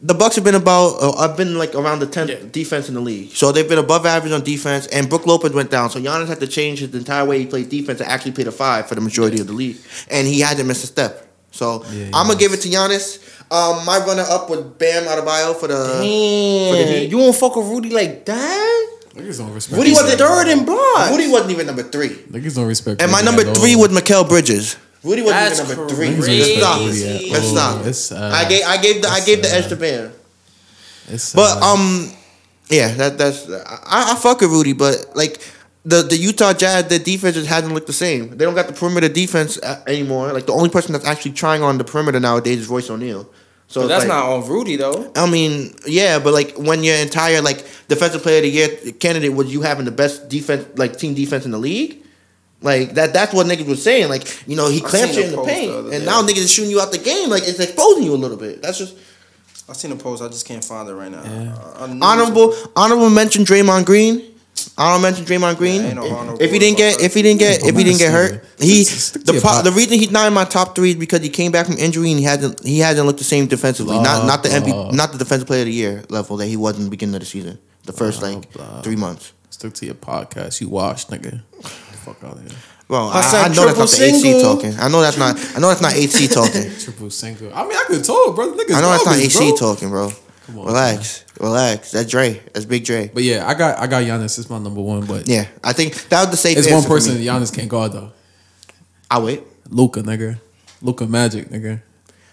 A: the Bucks have been about uh, I've been like around the tenth
C: Yeah.
A: defense in the league, so they've been above average on defense. And Brook Lopez went down, so Giannis had to change his entire way he played defense to actually play the five for the majority of the league, and he hasn't missed a step. So
B: Yeah,
A: I'm gonna
B: Giannis.
A: give it to Giannis. Um, my runner up was Bam Adebayo for the. for the Heat.
C: you won't fuck with Rudy like that?
B: Niggas don't respect.
A: Rudy
C: He's
A: wasn't
C: third in blood.
A: Rudy wasn't even number three.
B: Niggas don't respect.
A: And my number three was Mikal Bridges. Rudy wasn't
C: That's
A: even number three.
B: Niggas don't
C: crazy.
A: Let's
B: respect
A: stop. Let's
B: all.
A: stop.
B: It's, uh,
A: I gave I gave the I
B: it's,
A: gave the edge to Bam. But
B: uh,
A: um, yeah, that that's I, I fuck with Rudy, but like the the Utah Jazz, their defense just hasn't looked the same. They don't got the perimeter defense uh, anymore. Like the only person that's actually trying on the perimeter nowadays is Royce O'Neale. So
C: But that's
A: like-
C: not on Rudy though.
A: I mean, yeah, but like when your entire like defensive player of the year candidate was you having the best defense, like team defense in the league, like that. That's what niggas was saying. Like you know he
C: I
A: clamps you in the
C: post
A: paint,
C: the
A: and
C: day.
A: now niggas is shooting you out the game. Like it's exposing you a little bit. That's just
C: I seen a post. I just can't find it right now.
B: Yeah.
C: I- I knew
A: honorable. Honorable mention Draymond Green. Honorable mention Draymond Green.
C: ain't no honorable
A: if he didn't get, if he didn't get, if he didn't get hurt, he the pro, the reason he's not in my top three is because he came back from injury and he hasn't he hasn't looked the same defensively. not
B: Blah,
A: not the MVP,
B: blah.
A: not the defensive player of the year level that he was in the beginning of the season. The first
B: Blah,
A: like
B: blah.
A: three months.
B: Stick to your podcast. You washed, nigga. Fuck out of here.
A: Bro,
C: I
A: I, I know that's not the
C: triple
A: HC
C: single.
A: talking. I know that's not. I know that's not HC talking.
B: Triple single. I mean, I could told, bro. Niggas
A: I know that's not AC
B: bro.
A: talking, bro.
B: Come on,
A: Relax, relax. That's Dre. That's Big Dre.
B: But yeah, I got I got Giannis. It's my number one. But
A: Yeah, I think that was the safe.
B: it's one
A: answer for
B: person
A: me.
B: Giannis can't guard though.
A: I wait.
B: Luka, nigga. Luka Magic, nigga.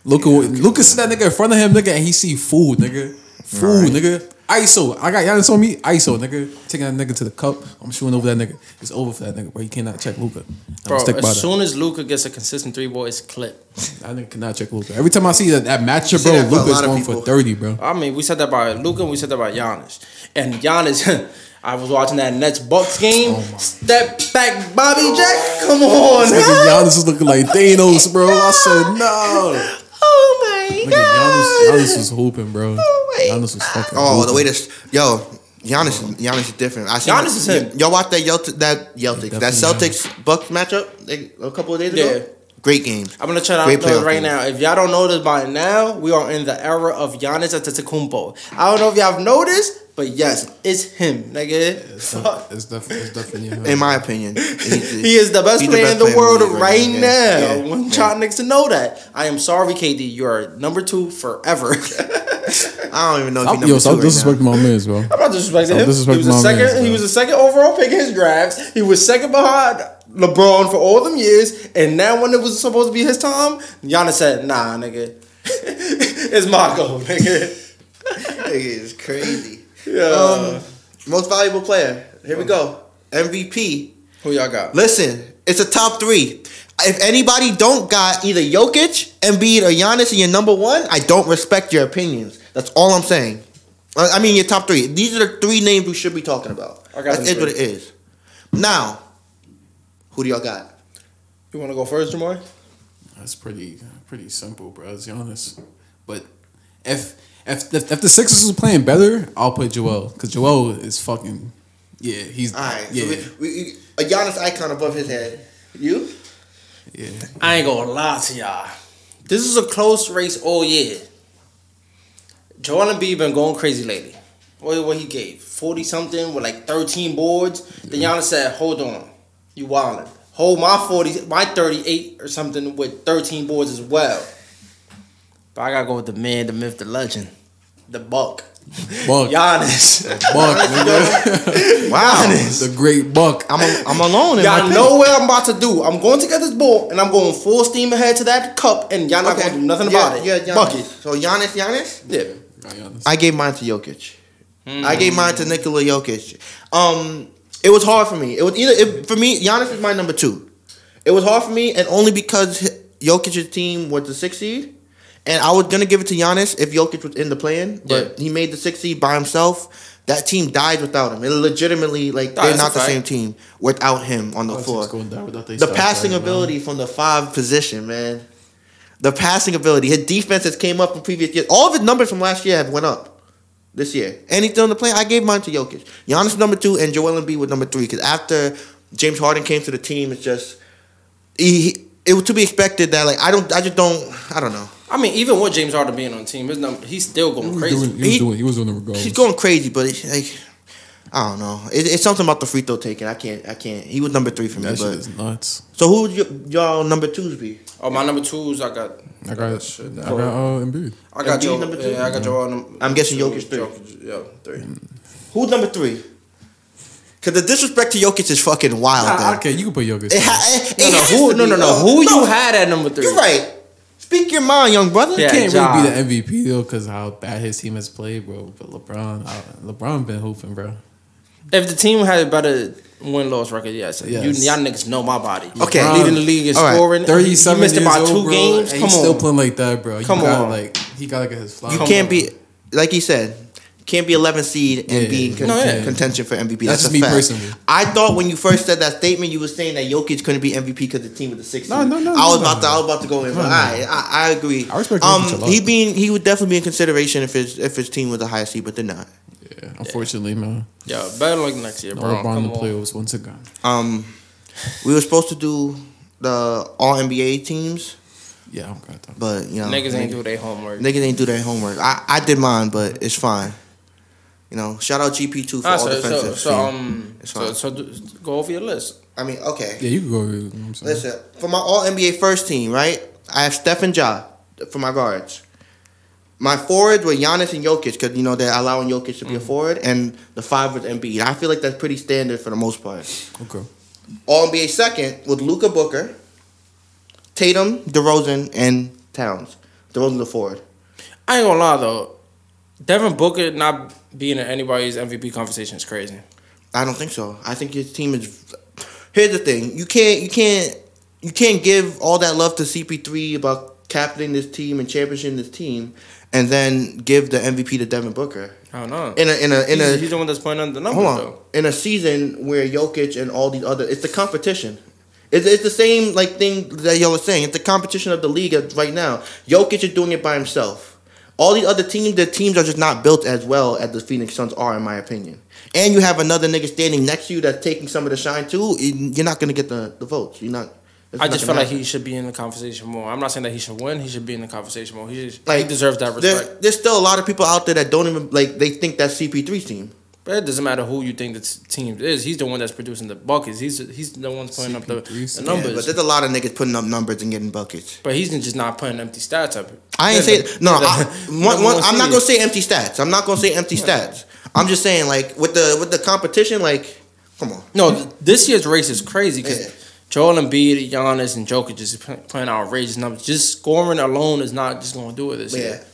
B: Luka, Luka see that nigga in front of him, nigga, and he see food, nigga. Food,
A: Right.
B: nigga. ISO. I got Giannis on me. ISO, nigga. Taking that nigga to the cup. I'm shooting over that nigga. It's over for that nigga, bro. You cannot check Luka.
C: Bro, as
B: that.
C: soon as Luka gets a consistent three ball, it's clip.
B: That nigga cannot check Luka. Every time I see that, that matchup, bro,
A: that Luka's
B: going for 30, bro.
C: I mean, we said that about Luka, and we said that about Giannis. And Giannis, I was watching that Nets Bucks game.
B: Oh
C: Step back, Bobby Jack. Come on.
B: Nigga, Giannis is looking like Thanos, bro. I said, no.
C: Oh my
B: Nigga,
C: god.
B: Giannis, Giannis was hooping, bro.
C: Oh my-
B: Giannis was fucking
A: Oh, the way this, yo, Giannis, is- Giannis is different. I seen
C: Giannis is him.
A: Y'all watch that Yelt- that Celtics, that Celtics Bucks matchup like, a couple of days ago.
C: Yeah.
A: Great game.
C: I'm gonna try to know right
A: game.
C: now. If y'all don't know this by now, we are in the era of Giannis Antetokounmpo. I don't know if y'all have noticed, but yes, it's him, nigga.
B: It's,
C: Fuck.
B: def- it's, def- it's definitely him.
A: In my opinion,
C: He is the best player in the world
A: league
C: right,
A: yeah.
C: now.
A: Yeah.
C: I want
A: Yeah.
C: y'all niggas to know that. I am sorry, KD. You are number two forever.
A: I don't even know if
B: Stop,
A: he's number
B: yo,
A: two
B: stop
A: right now.
B: disrespecting my mans, bro.
C: I'm not disrespecting
B: Stop
C: him.
B: disrespecting
C: he was a
B: my
C: second.
B: mans,
C: he was a second overall pick in his drafts. He was second behind LeBron for all them years, and now when it was supposed to be his time, Giannis said, "Nah, nigga, it's my goal, nigga."
A: Nigga is crazy.
C: Yeah.
A: Um, most valuable player. Here we go. MVP.
C: Who y'all got?
A: Listen, it's a top three. If anybody don't got either Jokic, Embiid, or Giannis in your number one, I don't respect your opinions. That's all I'm saying. I mean, your top three. These are the three names we should be talking about.
C: I got
A: That
C: them
A: is what it is. Now, who do y'all got?
C: You want to go first, Jamar?
B: That's pretty pretty simple, bro. It's Giannis. But if if if, if the Sixers was playing better, I'll put Joel because Joel is fucking yeah. He's
A: All right.
B: yeah
A: So we, we, a Giannis icon above his head. You?
B: yeah.
C: I ain't gonna lie to y'all. This is a close race all year. Joel Embiid been going crazy lately. What what he gave? Forty something with like thirteen boards. Then Giannis said, "Hold on, you wildin'. Hold my forty, my thirty eight or something with thirteen boards as well." But I gotta go with the man, the myth, the legend, the buck.
B: Buck.
C: Giannis.
B: Buck, nigga.
A: Wow.
B: the great Buck.
A: I'm a, I'm alone in my
C: Y'all
A: pick.
C: know what I'm about to do. I'm going to get this ball and I'm going full steam ahead to that cup and y'all not gonna do nothing
A: Yeah,
C: about it.
A: Yeah, Giannis.
C: Bucket.
A: So Giannis, Giannis.
C: Yeah.
A: I gave mine to Jokic. I gave mine to Nikola Jokic. Um, it was hard for me. It was either it, for me. Giannis is my number two. It was hard for me, and only because Jokic's team was the sixth seed, and I was gonna give it to Giannis if Jokic was in the plan, but he made the sixth seed by himself. That team died without him. It legitimately like
C: Nah,
A: they're not the
C: fact.
A: same team without him on the
B: Bucks
A: floor
B: going down
A: the passing
B: player, man.
A: ability from the five position, man. The passing ability. His defense has came up from previous years. All of his numbers from last year have went up this year. And he's still in the play. I gave mine to Jokic. Giannis number two and Joel Embiid was number three. Because after James Harden came to the team, it's just he, he- it was to be expected that like I don't I just don't I don't know.
C: I mean, even with James Harden being on the team, his number, he's still going
B: was
C: crazy.
B: doing, he was
A: He-
B: doing, he was doing it regardless.
A: He's going crazy, but it's like I don't know. It, it's something about the free throw taking. I can't. I can't. He was number three for me.
B: That shit
A: But
B: is nuts.
A: so who would y- y'all number twos be?
C: Oh, my number twos, I got.
B: I got,
C: shit.
B: I got uh, Embiid.
C: I got
A: Embiid
C: Joe.
A: number two?
C: Yeah, I got Joel. Number,
A: I'm guessing
C: two,
A: Jokic three.
C: Jokic, yeah, three.
A: Who's number three? Because the disrespect to Jokic is fucking wild.
B: Nah, okay, you can put Jokic.
A: It ha- it-
C: No,
A: it
C: no,
A: has
C: who?
A: to
C: No, no, no.
A: Uh,
C: Who you had at number three?
A: You're right. Speak your mind, young brother.
C: Yeah.
B: can't
C: Ja.
B: really be the MVP though, because how bad his team has played, bro. But LeBron, uh, LeBron been hooping, bro.
C: If the team had a better win loss record, yes.
B: Yes.
C: You, y'all niggas know my body.
A: Okay.
C: leading the league in
A: All right.
C: scoring.
B: Thirty-seven
C: He missed
B: years
C: about
B: old,
C: two
B: bro,
C: games.
B: and
C: Come
B: he's
C: on.
B: still playing like that, bro. You
C: Come
B: gotta,
C: on.
B: like he gotta get his flowers.
A: You can't be like he said. Can't be 11 seed and
B: Yeah.
A: be in con-
C: No, yeah.
A: contention for MVP.
B: That's
A: That's,
B: just
A: a
B: me
A: fact.
B: personally.
A: I thought when you first said that statement, you were saying that Jokic couldn't be MVP because the team was the sixth.
B: No, no, no,
A: I was
B: no,
A: about to. I was about to go in. But
B: No, no.
A: I, I, I agree.
B: I respect
A: Um,
B: Jokic a lot.
A: he being he would definitely be in consideration if his if his team was the highest seed, but they're not.
B: Yeah, unfortunately, man.
C: Yeah, better luck next year,
B: No
C: bro.
B: LeBron
C: Come
B: in the
C: on.
B: playoffs once again.
A: Um, we were supposed to do the All NBA teams,
B: Yeah, I don't got that.
A: but you know,
C: Niggas ain't do their homework.
A: Niggas ain't do their homework. I, I did mine, but it's fine. You know, shout out GP two for
C: Ah,
A: all
C: so, so,
A: defensive.
C: so,
A: team.
C: um, so, so do, go over your list.
A: I mean, okay.
B: Yeah, you can go. You know what I'm saying?
A: Listen, for my All NBA first team, right? I have Steph and Ja for my guards. My forwards were Giannis and Jokic because you know they're allowing Jokic to be a forward, and the five was Embiid. I feel like that's pretty standard for the most part.
B: Okay.
A: All NBA second with Luka Booker, Tatum, DeRozan, and Towns. DeRozan the forward.
C: I ain't gonna lie though, Devin Booker not being in anybody's MVP conversation is crazy.
A: I don't think so. I think his team is. Here's the thing: you can't, you can't, you can't give all that love to CP3 about captaining this team and championshing this team, and then give the MVP to Devin Booker
C: I don't know.
A: in a in a in
C: he's,
A: a.
C: he's the one that's playing under the numbers
A: hold on,
C: though.
A: in a season where Jokic and all these other, it's the competition. It's, it's the same like thing that y'all are saying. It's the competition of the league right now. Jokic is doing it by himself. All the other teams, the teams are just not built as well as the Phoenix Suns are, in my opinion. And you have another nigga standing next to you that's taking some of the shine too. You're not gonna get the, the votes. You're not.
C: I just feel like he should be in the conversation more. I'm not saying that he should win. He should be in the conversation more. He, just,
A: like
C: he deserves that
A: there-
C: respect.
A: there's still a lot of people out there that don't even like. They think that's CP3's team.
C: But it doesn't matter who you think the team is. He's the one that's producing the buckets. He's he's the one putting up the,
B: CP3
C: the
A: Yeah,
C: numbers.
A: but there's a lot of niggas putting up numbers and getting buckets.
C: but he's just not putting empty stats up.
A: I ain't
C: They're
A: say no. I,
C: the
A: one,
C: number
A: one,
C: one
A: I'm not gonna say empty stats. I'm not gonna say empty stats. I'm just saying like with the with the competition, like come on.
C: No, this year's race is crazy because
A: Yeah.
C: Joel Embiid, Giannis, and Jokic just playing outrageous numbers. Just scoring alone is not just going to do it this
A: Yeah.
C: year.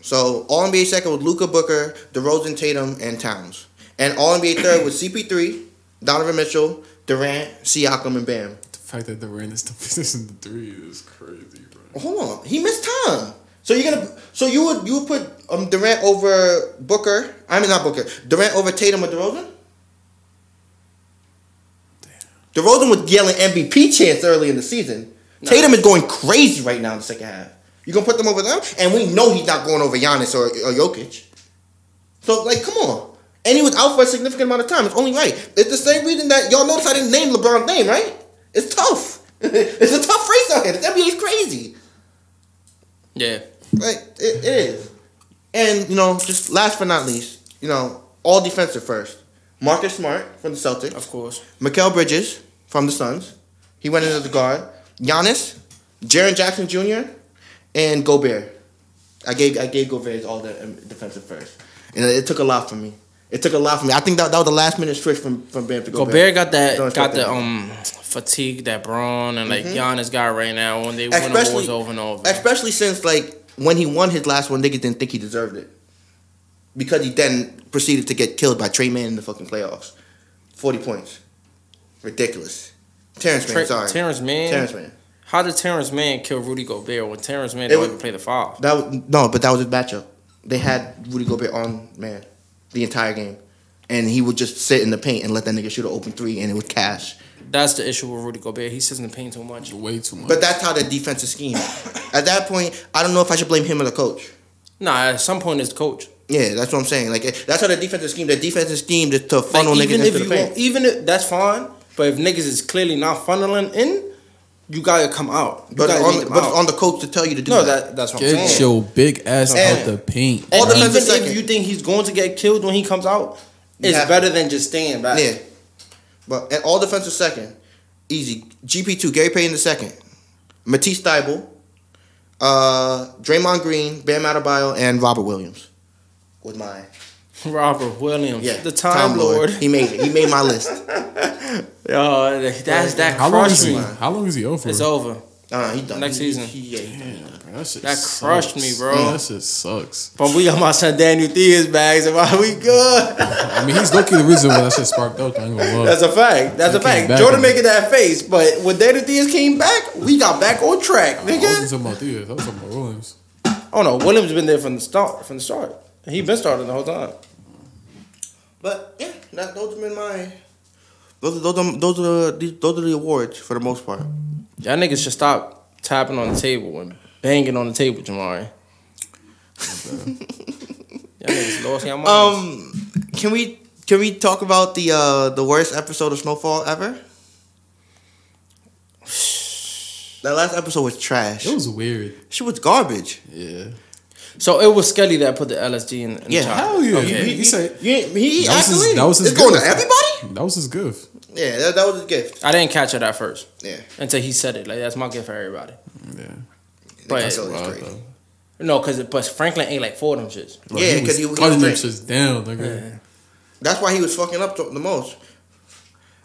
A: So all NBA second with Luka Booker, DeRozan, Tatum, and Towns, and all NBA third was CP3, Donovan Mitchell, Durant, Siakam, and Bam.
B: The fact that Durant is the three is crazy, bro.
A: Hold on, he missed time. So you're gonna, so you would you would put um, Durant over Booker? I mean not Booker. Durant over Tatum or DeRozan? DeRozan was yelling MVP chants early in the season. Tatum is going crazy right now in the second half. You gonna put them over them? And we know he's not going over Giannis or, or Jokic. So like, come on. And he was out for a significant amount of time. It's only right. It's the same reason that y'all notice I didn't name LeBron's name, right? It's tough. it's a tough race out here. The NBA is crazy.
C: Yeah.
A: Like it, it is. And you know, just last but not least, you know, all defensive first. Marcus Smart from the Celtics.
C: Of course.
A: Mikal Bridges from the Suns. He went in as a guard. Giannis, Jaren Jackson Jr., and Gobert I gave I gave Gobert all the um, defensive first, and it, it took a lot from me. It took a lot from me. I think that, that was the last minute switch from from Bam to Gobert.
C: Gobert got that got the um fatigue that Braun and like Giannis got right now when they win
A: Especially-
C: awards over and over.
A: Especially since like when he won his last one, niggas didn't think he deserved it because he then proceeded to get killed by Trey Man in the fucking playoffs. Forty points, ridiculous. Terance
C: Mann,
A: sorry,
C: Terance Mann.
A: Terance Mann.
C: How did Terance Mann kill Rudy Gobert when Terance Mann
A: It
C: don't
A: was-
C: even play the five?
A: That was, no, but that was his matchup. They had Rudy Gobert on man the entire game, and he would just sit in the paint and let that nigga shoot an open three, and it would cash.
C: That's the issue with Rudy Gobert. He sits in the paint too much.
B: Way too much.
A: But that's how the defensive scheme. At that point, I don't know if I should blame him or the coach.
C: Nah, at some point it's the coach.
A: Yeah, that's what I'm saying. Like that's how the defensive scheme. The defensive scheme is to funnel
C: Like,
A: niggas
C: even if
A: into the
C: you
A: paint.
C: won't- even if that's fine, but if niggas is clearly not funneling in, you gotta come out. You
A: But on, but
C: out.
A: on the coach to tell you to do
C: no,
A: that.
C: that that's what I'm
B: Get your big ass
A: And-
B: out the paint.
C: And
A: All defensive
C: even
A: second.
C: if you think he's going to get killed when he comes out, it's
A: have-
C: better than just staying back.
A: Yeah, but and all defensive second, easy. GP two, Gary Payton the second, Matisse Thybulle, uh, Draymond Green, Bam Adebayo, and Robert Williams. with my
C: Robert Williams,
A: yeah
C: the Time, Lord.
A: He made it. He made my list.
C: Yo, that's that
B: How long is
C: crushed
B: he?
C: me.
B: How long is he over?
C: It's over.
A: Uh, he done
C: Next
A: He-
C: season.
A: he- yeah, he done.
B: That,
C: That crushed
B: sucks.
C: me, bro.
B: That shit sucks.
C: But we got my son Daniel Theis bags, and why we good?
B: I mean, he's lucky the reason why that shit sparked up. I ain't gonna lie.
C: That's a fact. That's
B: He
C: a fact. Jordan
B: and-
C: making that face, but when Daniel Theis came back, we got back on track,
B: I wasn't talking about Diaz. I was talking about Williams.
C: Oh no, Williams been there from the start. From the start, he been starting the whole time.
A: But yeah, that, those have been my. Those, those, are- those are the those are the awards for the most part.
C: Y'all niggas should stop tapping on the table and banging on the table, Jamari. Y'all niggas lost your minds.
A: Um, can we can we talk about the uh the worst episode of Snowfall ever? That last episode was trash.
B: It was weird.
A: She was garbage.
B: Yeah.
C: So it was Skelly that put the LSD in, in
A: Yeah,
C: the chocolate.
B: Hell yeah.
C: Okay.
B: He, he said
A: He, he
B: that was his. That was his
A: It's going to everybody.
B: That was his gift.
A: Yeah, that, that was his gift.
C: I didn't catch it at first
A: Yeah,
C: until he said it. Like that's my gift for everybody.
B: Yeah.
C: But
A: That's all
B: Wild,
A: crazy.
B: though.
C: no, because but Franklin ain't like four of them shits.
B: Bro,
A: Yeah,
B: he
A: 'cause
B: was
A: he- he was
B: cutting them shits down, nigga.
A: that's why he was fucking up the the most.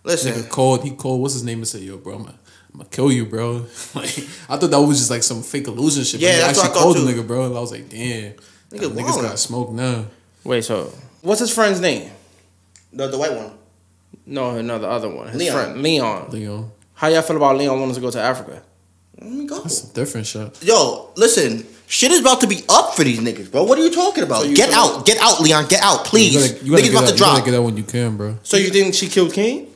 A: Listen,
B: Nigga called. He called. What's his name? And said, "Yo, bro, I'm gonna, I'm gonna kill you, bro." Like I thought that was just like some fake illusion shit.
A: Yeah,
B: he
A: that's what I
B: actually
A: thought
B: called
A: too.
B: the nigga, bro. And I was like, "Damn,
A: Nigga
B: niggas got smoked now."
C: Wait, so what's his friend's name?
A: the the white one.
C: No, no, the other one. His
A: Leon.
C: friend Leon.
B: Leon,
C: How y'all feel about Leon wanting to go to Africa?
A: Let me go.
B: that's a different shot.
A: Yo, listen, shit is about to be up for these niggas, bro. What are you talking about?
C: So you
A: get
C: feel-
A: out, get out, Leon, get out, please.
B: You gotta, you gotta
A: niggas about
B: out,
A: to
B: you gotta
A: drop.
B: get out when you can, bro.
C: So you think she killed King?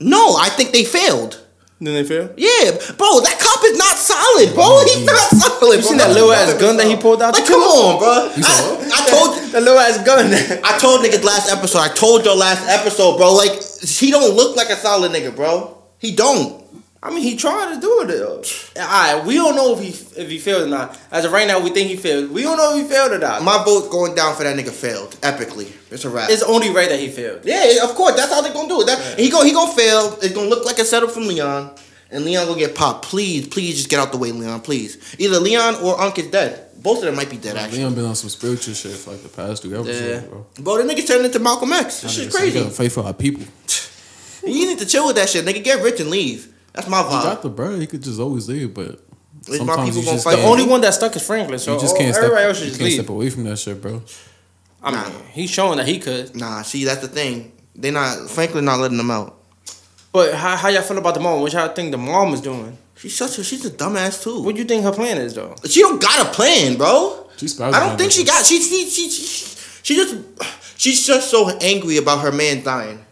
A: No, I think they failed.
C: Then they fail.
A: Yeah, bro, that cop is not solid, bro. Oh, He's not solid.
C: You
A: bro.
C: seen that little ass gun that he pulled out?
A: Like, come on, bro.
B: You saw
A: I, I told
C: the little ass gun.
A: I told niggas last episode. I told your last episode, bro. Like he don't look like a solid nigga, bro. He don't.
C: I mean, he tried to do it. Though. All right, we don't know if he if he failed or not. As of right now, we think he failed. We don't know if he failed or not.
A: My vote going down for that nigga failed epically. It's a wrap.
C: it's only right that he failed.
A: yeah, of course. That's how they're gonna do it. That, He go. He gonna fail. It's gonna look like a setup from Leon, and Leon gonna get popped. Please, please, just get out the way, Leon. Please. Either Leon or Unc is dead. Both of them might be dead. Actually,
B: Leon been on some spiritual shit for like the past two episodes,
C: Yeah.
B: bro.
A: bro, the nigga turned into Malcolm X. This
B: That
A: shit
B: nigga said, We
A: crazy.
B: gotta fight for our people.
A: You need to chill with that shit, nigga. Get rich and leave. That's my
B: He
A: vibe.
B: got the bro. He could just always leave, but
A: my
B: sometimes
A: people
B: you
A: gonna
B: just
A: fight.
C: The only one that stuck is Franklin. So
B: you just
C: oh,
B: can't step.
C: everybody else
B: You
C: just
B: can't
C: leave.
B: step away from that shit, bro.
C: I mean,
A: Nah.
C: he's showing that he could.
A: Nah, see, that's the thing. They not Franklin not letting them out.
C: But how, how y'all feel about the mom? What y'all think the mom is doing?
A: She's such a she's a dumbass too.
C: What do you think her plan is though?
A: She don't got a plan, bro.
B: She's
A: I don't think she got. She she she she, she just she's just so angry about her man dying.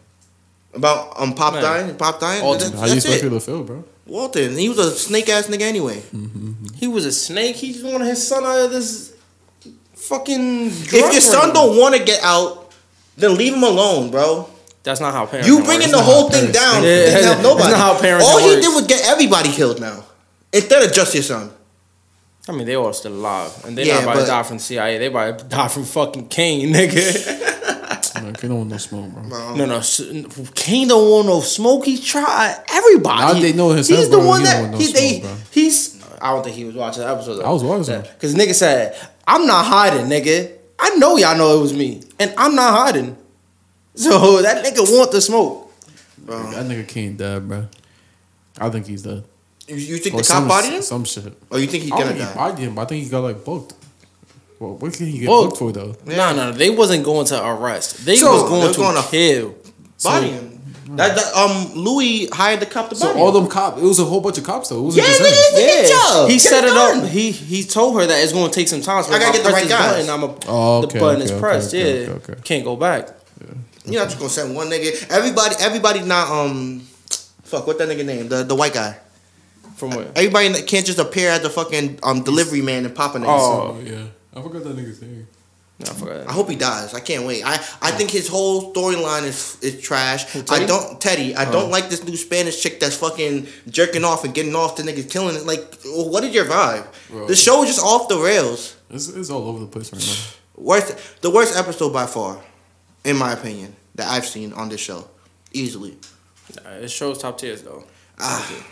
A: About um Pop
C: Man.
A: dying, Pop dying.
C: Alton.
A: That's,
B: How you
A: that's
B: expect her
A: it.
B: to feel, bro?
A: Alton, he was a snake ass nigga anyway.
C: He was a snake. He just wanted his son out of this fucking.
A: If your son don't want to get out, then leave him alone, bro.
C: That's not how parents.
A: You bringing the whole thing
B: parents
A: down
C: think. Yeah,
A: didn't help
C: that's not how parenting
A: All he
C: works.
A: did was get everybody killed now, instead of just your son.
C: I mean, they all still alive, and they
A: Yeah,
C: not about
A: but-
C: to die from CIA. They about to die from fucking Kane, nigga.
B: Man, Kane don't want no smoke, bro.
A: Bro.
C: no, no, Kane don't want no smoke. He tried everybody.
B: Now they know himself,
C: He's the
B: bro,
C: one
B: he don't
C: that
B: want no
C: he, they,
B: smoke, bro.
C: he's. I don't think he was watching the episode.
B: I was watching.
C: because nigga said I'm not hiding, nigga. I know y'all know it was me, and I'm not hiding. So that nigga want the smoke.
A: Bro.
B: That nigga can't die, bro. I think he's dead.
A: You, you think
B: Or
A: the cop
B: some,
A: bodied him?
B: Some shit.
A: Oh, you think he's gonna
B: he
A: die?
B: bodied him, I think he got like booked. Well, what can he get
C: Booked?
B: booked for though?
C: No, no, they wasn't going to arrest. They
A: So,
C: was going to
A: gonna-
C: kill.
A: Body him. That, that um Louis hired the cop to body.
B: So
A: body
B: all them cops, it was a whole bunch of cops though. It wasn't
A: Yeah,
B: just
A: nigga,
B: him.
A: it's a good job.
C: He
A: Get
C: set
A: it
C: it
A: done.
C: up. He he told her that it's going to take some time. So
A: I gotta
C: if
A: get the
C: press
A: right
C: this
A: guys.
C: Button, I'm a,
B: Oh, okay, the
C: button
B: okay,
C: is pressed.
B: okay,
C: yeah,
B: okay, okay.
C: can't go back.
A: You're not just gonna send one nigga. Everybody, everybody not um, fuck what that nigga name? The the white guy.
C: From where?
A: Everybody that can't just appear at the fucking um delivery man and pop a nigga.
C: Oh.
B: Oh yeah, I forgot that nigga's name.
C: No, I forgot.
A: I hope he dies. I can't wait. I, I think his whole storyline is is trash. I don't Teddy. I don't like this new Spanish chick that's fucking jerking off and getting off the niggas killing it. Like, what is your vibe?
B: Bro.
A: The show is just off the rails.
B: It's, it's all over the place right now.
A: Worst, the worst episode by far, in my opinion, that I've seen on this show, easily.
C: Nah, it shows top tiers though.
A: Ah,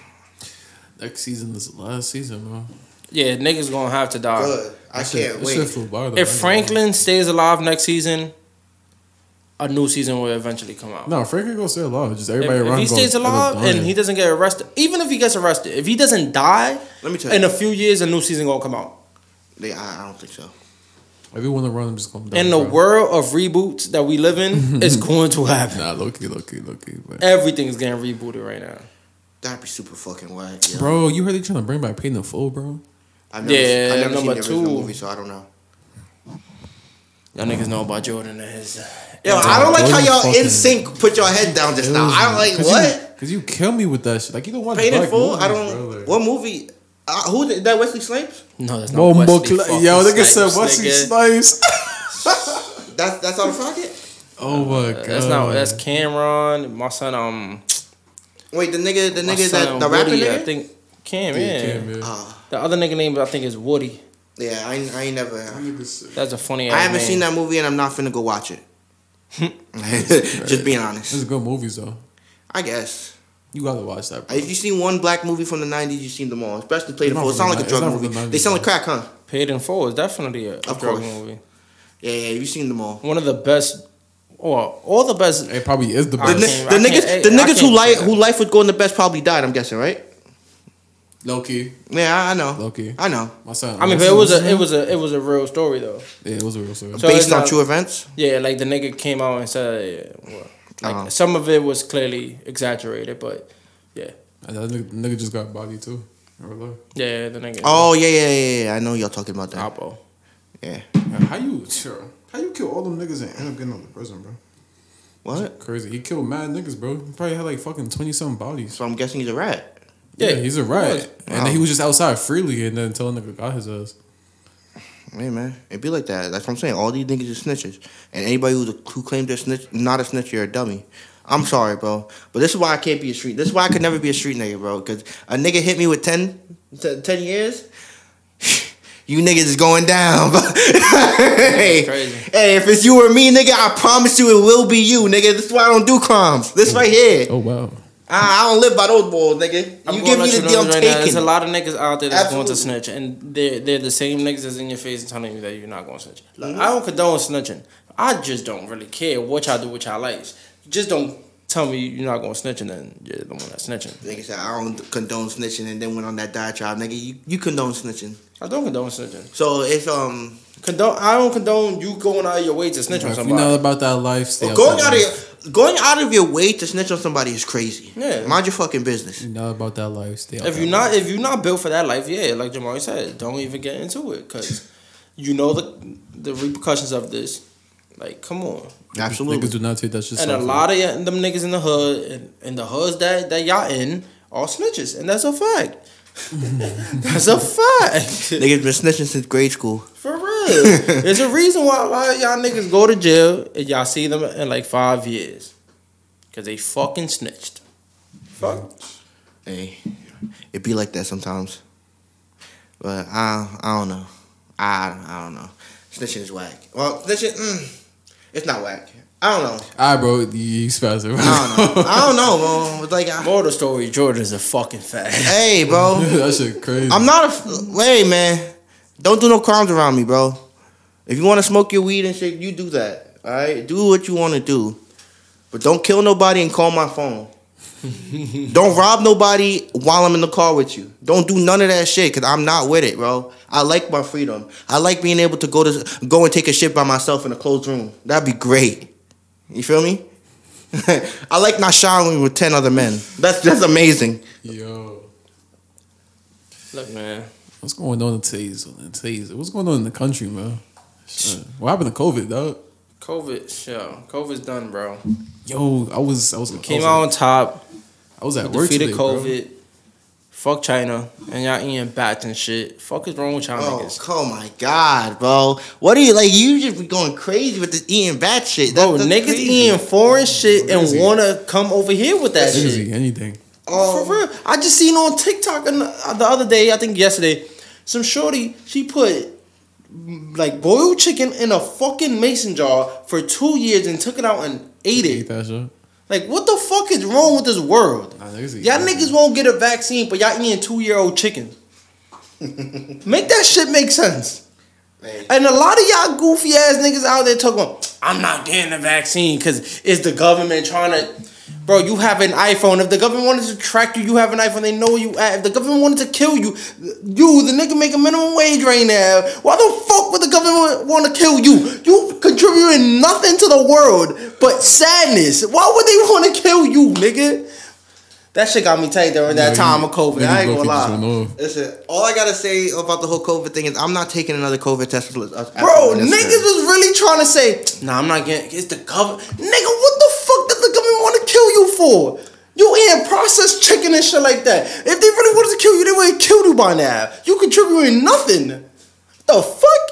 B: Next season is the last season, bro.
C: Yeah, niggas gonna have to die.
A: good. I
B: That
A: can't
B: that shit
A: wait.
B: flew by, though.
C: If Franklin stays alive next season, a new season will eventually come out.
B: no, Franklin gonna stay alive. Just everybody
C: if
B: around.
C: he stays alive and he doesn't get arrested, even if he gets arrested, if he doesn't die,
A: Let me tell you,
C: in
A: you.
C: a few years a new season gonna come out.
A: They, I, I don't think so.
B: everyone around him just gonna die.
C: In the
B: bro.
C: world of reboots that we live in, it's going to happen.
B: Nah, low key, low key, low key. But
C: Everything's getting rebooted right now.
A: That'd be super fucking whack. Yo.
B: bro, you heard they trying to bring back Paid in the full, bro.
A: I've never,
C: Yeah,
A: I've never seen
C: number
A: the original
C: two.
A: movie, so I don't know.
C: Y'all niggas know about Jordan and his.
A: Yo, I don't like how y'all
B: fucking-
A: in sync put your head down just now. I don't like
B: Cause
A: what.
B: You, Cause you kill me with that shit. Like you don't watch
A: Paid in full?
B: movies,
A: I don't.
B: bro,
A: What movie? Uh, who did that? Wesley Snipes?
C: No, that's not
B: Whoa,
C: Wesley
B: Mo-
C: fucking
B: yo, nigga said Wesley
C: nigga.
B: Snipes.
A: That's that's out of pocket.
B: oh my god.
C: That's not. That's Cam'ron. My son. Um.
A: Wait, the nigga, the nigga
C: son,
A: that the rapper
C: Woody,
A: nigga.
C: I think Cam.
B: Yeah,
C: Yeah.
B: Cam, yeah.
A: Ah,
C: The other nigga name I think is Woody.
A: yeah, I, ain't- I ain't never.
C: That's a funny.
A: I haven't seen that movie, and I'm not finna go watch it. just being
B: honest. It's
A: honest.
B: good movies though.
A: I guess.
B: You gotta watch that. Bro.
A: If you seen one black movie from the '90s, you seen them all. Especially Play in
B: Not
A: Fool. It
B: from
A: sound
B: the
A: like a drug
B: it's not from
A: movie.
B: the 90s,
A: They selling
B: though.
A: crack, huh?
C: Paid in Full is definitely a, a
A: Of
C: drug
A: course.
C: movie.
A: Yeah, yeah, you seen them all.
C: One of the best, or all the best.
B: It probably is the
A: The,
B: best.
A: ni-
C: can't-
A: the niggas, the niggas who
C: can't
A: life who
C: that.
A: life would go in the best probably died. I'm guessing, right?
B: Low key.
A: Yeah, I I know.
B: Low key.
A: I know.
B: My son.
C: I mean, but it was a it was a it was a real story though.
B: Yeah, it was a real story.
C: So
A: Based on
C: not-
A: true events.
C: Yeah, like the nigga came out and said, yeah, well, like
A: Uh-huh.
C: some of it was clearly exaggerated, but yeah,
B: And that nigga, nigga just got body too. In real
C: yeah, the nigga.
A: Oh yeah, yeah, yeah, yeah. I know y'all talking about that.
C: Alpo.
A: Yeah.
B: Man, how you sure? How you kill all them niggas and end up getting out of prison, bro?
A: What?
B: Crazy. He killed mad niggas, bro. He probably had like fucking twenty something bodies.
A: So I'm guessing he's a rat.
B: Yeah, he's a rat. And then he was just outside freely, and then a nigga got his ass.
A: Hey man, it be like that. That's what I'm saying. All these niggas are snitches, and anybody who who claims they're snitch, not a snitch, you're a dummy. I'm sorry, bro, but this is why I can't be a street. This is why I could never be a street nigga, bro. Because a nigga hit me with 10, t- 10 years. You niggas is going down, hey,
C: crazy.
A: hey, if it's you or me, nigga, I promise you it will be you, nigga. This is why I don't do crimes. This oh. right here,
B: Oh wow.
A: I, I don't live by those balls, nigga.
C: I'm
A: You
C: gonna
A: give me the
C: you
A: deal,
C: know
A: I'm
C: right now, There's a lot of niggas out there that's going to snitch, and they're they're the same niggas that's in your face and telling you that you're not going to snitch. Like, I don't condone snitching. I just don't really care what y'all do with y'all lives. Just don't tell me you're not going to snitch, and then you're the one that's snitching.
A: Nigga said I don't condone snitching, and then went on that diatribe, nigga. You, you condone snitching.
C: I don't condone snitching.
A: So if um
C: Condone. I don't condone you going out of your way to snitch on
B: If you
C: somebody.
B: know about that lifestyle. stay out
A: going out of your going out of your way to snitch on somebody is crazy.
C: Yeah.
A: Mind your fucking business.
B: You know about that life, stay
C: If you're not
B: life.
C: if you're not built for that life, yeah, like Jamari said, don't even get into it because you know the the repercussions of this. Like, come on.
A: Absolutely.
B: niggas do not take that shit.
C: And a lot of y- them niggas in the hood and, and the hoods that, that y'all in are snitches, and that's a fact. that's a fact.
A: Niggas been snitching since grade school.
C: For real. There's a reason why a lot of y'all niggas go to jail and y'all see them in like five years. Cause they fucking snitched. Fuck.
A: Hey, it be like that sometimes. But I I don't know. I I don't know. Snitching is whack. Well, snitching, mm, it's not whack. I don't know.
B: Alright, bro, you spastic.
A: I don't know. I don't know, bro. It's like, I,
C: Moral story, Jordan's a fucking fag.
A: hey, bro.
B: that shit crazy.
A: I'm not a. Wait, man. Don't do no crimes around me, bro. If you want to smoke your weed and shit, you do that. All right, do what you want to do, but don't kill nobody and call my phone. don't rob nobody while I'm in the car with you. Don't do none of that shit because I'm not with it, bro. I like my freedom. I like being able to go to go and take a shit by myself in a closed room. That'd be great. You feel me? I like not showering with ten other men. That's that's amazing.
B: Yo.
C: Look, man.
B: What's going on in today's in today's what's going on in the country, man? Shit. What happened to COVID, dog?
C: COVID, yo, COVID's done, bro.
B: Yo, I was I was I
C: Came
B: was
C: out on top.
B: I was at work
C: defeated
B: today, bro.
C: COVID. Fuck China, and y'all eating bats and shit. Fuck is wrong with y'all
A: Oh,
C: niggas?
A: oh my god, bro! What are you like? You just be going crazy with this eating bat shit, That-
C: Bro,
A: that's
C: niggas
A: crazy.
C: eating foreign shit and
B: Crazy.
C: wanna come over here with that
B: Niggas
C: shit.
B: anything.
A: Oh,
C: For real. I just seen on TikTok and the the other day, I think yesterday, some shorty, she put like boiled chicken in a fucking mason jar for two years and took it out and ate it.
B: that shit.
C: Like, what the fuck is wrong with this world?
B: Nah, niggas
C: Y'all
B: anything.
C: niggas won't get a vaccine, but y'all eating two year old chicken. make that shit make sense.
A: Man.
C: And a lot of y'all goofy ass niggas out there talking about, I'm not getting the vaccine because it's the government trying to. Bro, you have an iPhone. If the government wanted to track you, you have an iPhone. They know you at. If the government wanted to kill you, you, the nigga, make a minimum wage right now. Why the fuck would the government want to kill you? You contributing nothing to the world but sadness. Why would they want to kill you, nigga? That shit got me tight during that
B: Yeah,
C: time
B: you-
C: of COVID. I ain't gonna
B: just
C: lie.
B: went off.
A: Listen, all I gotta say about the whole COVID thing is I'm not taking another COVID test. Uh, after- after
C: Bro,
A: this
C: niggas was really trying to say, nah, I'm not getting it's the government. Nigga, what the fuck does the government want to kill you for? You eating processed chicken and shit like that. If they really wanted to kill you, they would have killed you by now. You contributing nothing. The fuck?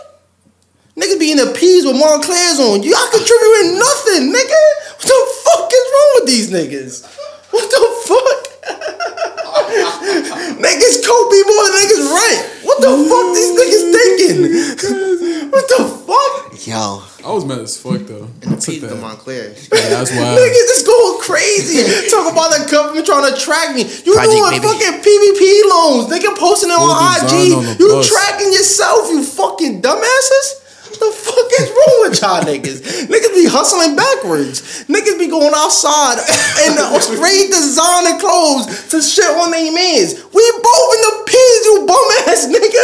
C: Niggas be in the peas with Moncler's on. Y'all contributing nothing, nigga. What the fuck is wrong with these niggas? What the fuck? niggas Kobe more than niggas rent. What the fuck these niggas thinking? what the fuck?
A: yo.
B: I was mad as fuck though. I took
A: Peace to
B: that.
A: Moncler.
B: Yeah, that's why.
C: Niggas just going crazy. Talk about the government trying to track me. You
A: Project
C: doing
A: Baby.
C: fucking PPP loans. Nigga posting it on IG.
B: on
C: you
B: bus.
C: tracking yourself, you fucking dumbasses. The fuck is wrong with y'all niggas? Niggas be hustling backwards. Niggas be going outside in the straight designer clothes to shit on their mans. We both in the peas, you bum ass nigga.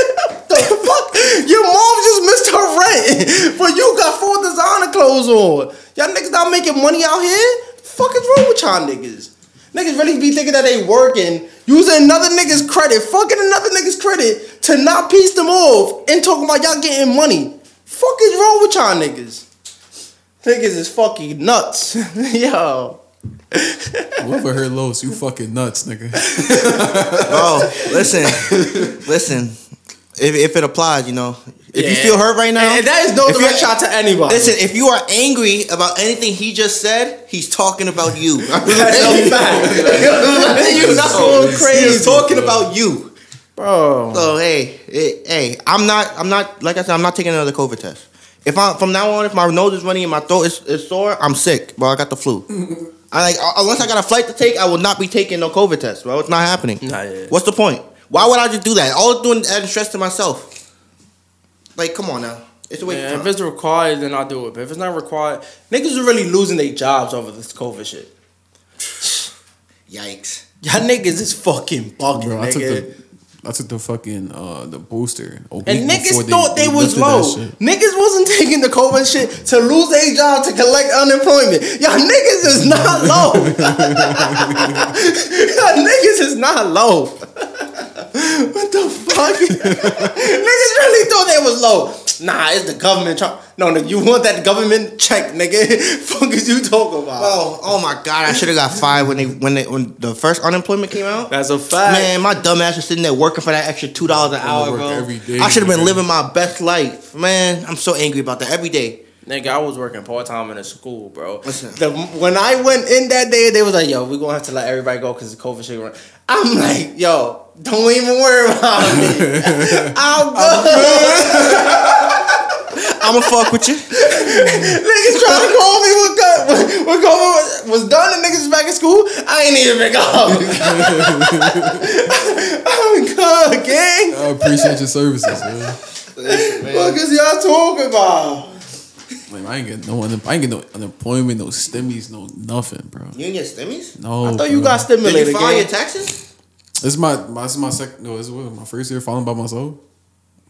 C: the fuck? Your mom just missed her rent, but you got full designer clothes on. Y'all niggas not making money out here? Fuck is wrong with y'all niggas? Niggas really be thinking that they working, using another nigga's credit, fucking another nigga's credit to not piece them off and talking about y'all getting money. Fuck is wrong with y'all niggas? Niggas is fucking nuts. Yo.
B: Whoever heard Los, you fucking nuts, nigga.
A: oh, listen, listen. If, if it applies, you know, if you feel hurt right now,
C: And that is no direct
A: you're-
C: shot to anybody.
A: Listen, if you are angry about anything he just said, he's talking about you.
C: That's a fact.
A: you know,
C: going crazy,
A: He's talking about you.
C: Bro.
A: So hey, hey, hey, I'm not, I'm not, like I said, I'm not taking another COVID test. If I from now on, if my nose is running and my throat is, is sore, I'm sick, bro. I got the flu. I like uh, unless I got a flight to take, I will not be taking no COVID test, bro. It's not happening.
C: Nah, yeah.
A: What's the point? Why would I just do that? All it's doing is adding stress to myself. Like, come on now. It's a waste
C: Yeah,
A: of
C: if it's required, then I'll do it. But if it's not required, niggas are really losing their jobs over this COVID shit.
A: Yikes.
C: Y'all niggas is fucking bugging,
B: Bro, I took
C: nigga.
B: I took the fucking uh the booster. a
C: And niggas thought they, was low. Niggas wasn't taking the COVID shit to lose their job to collect unemployment. Y'all niggas is not low. Y'all niggas is not low. what the fuck? niggas really thought they was low. Nah, it's the government. Try- no, no, you want that government check, nigga? fuck is you talking about?
A: Oh, oh my God! I should have got fired when they when they when the first unemployment came out.
C: That's a fact.
A: Man, my dumb ass was sitting there working for that extra two dollars an hour, bro.
B: every day,
A: I should have been living my best life, man. I'm so angry about that every day.
C: Nigga, I was working part time in a school, bro.
A: Listen.
C: The, when I went in that day, they was like, "Yo, we gonna have to let everybody go because the COVID shit." Run. I'm like, "Yo, don't even worry about me. I'm good."
A: I'ma fuck with you.
C: niggas trying to call me when, co- when, when COVID was done and niggas back in school. I ain't even pick up. I'm good, gang.
B: I appreciate your services, man.
C: What is y'all talking about?
B: Like, I ain't get no un- I ain't get no unemployment, no stimmies, no nothing, bro.
A: You didn't get stimmies?
B: No.
C: I thought you
B: bro.
C: got
A: Did you file
C: gang.
A: your taxes?
B: This is my, my this is my second. No, this is my first year filing by myself.